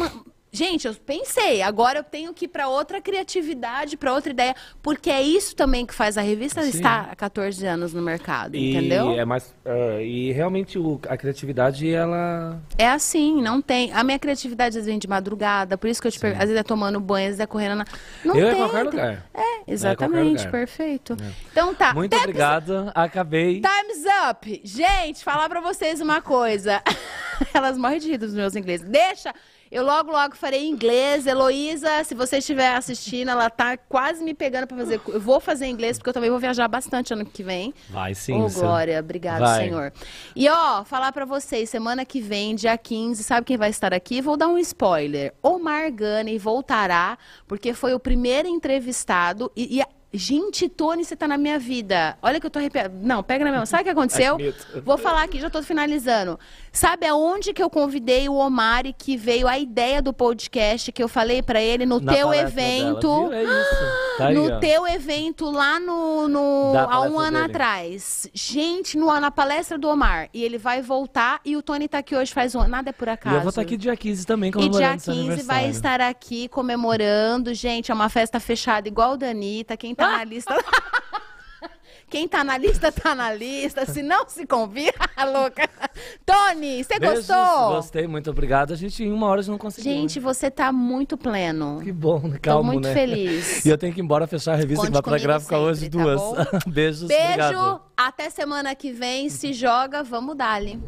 Gente, eu pensei, agora eu tenho que ir para outra criatividade, para outra ideia, porque é isso também que faz a revista Sim. estar há 14 anos no mercado, e entendeu? É mais, uh, e realmente o, a criatividade, ela... É assim, não tem. A minha criatividade às vezes vem de madrugada, por isso que eu te pergunto, às vezes é tomando banho, às vezes é correndo na... Não eu tem. é qualquer lugar. É, exatamente, é perfeito. É. Então tá. Muito obrigado, acabei. Time's up! Gente, falar para vocês uma coisa. Elas morrem de rir dos meus ingleses. Deixa... Eu logo, logo farei inglês. Heloísa, se você estiver assistindo, ela tá quase me pegando para fazer. Eu vou fazer inglês, porque eu também vou viajar bastante ano que vem. Vai sim. Ô, oh, Glória, obrigado, vai. Senhor. E ó, falar para vocês, semana que vem, dia 15, sabe quem vai estar aqui? Vou dar um spoiler. Omar Gani voltará, porque foi o primeiro entrevistado. E, e Gente, Tony, você tá na minha vida. Olha que eu tô arrepiada. Não, pega na minha mão. Sabe o que aconteceu? Vou falar aqui, já tô finalizando. Sabe aonde que eu convidei o Omar e que veio a ideia do podcast que eu falei para ele no na teu evento? É isso. Tá aí, no ó. teu evento lá no, no há um ano dele. atrás. Gente, no, na palestra do Omar. E ele vai voltar e o Tony tá aqui hoje faz um ano. Nada é por acaso. E eu vou estar tá aqui dia 15 também comemorando E dia 15 vai estar aqui comemorando. Gente, é uma festa fechada igual o Danita. Quem tá na lista. Quem tá na lista, tá na lista. Se não se convida, louca. Tony, você gostou? Gostei, muito obrigado. A gente em uma hora já não conseguiu. Gente, né? você tá muito pleno. Que bom, calmo, Tô muito né? feliz. E eu tenho que ir embora fechar a revista Conte que vai pra gráfica sempre, hoje, tá duas. Beijos, Beijo, obrigado. até semana que vem. Se joga, vamos dar-lhe.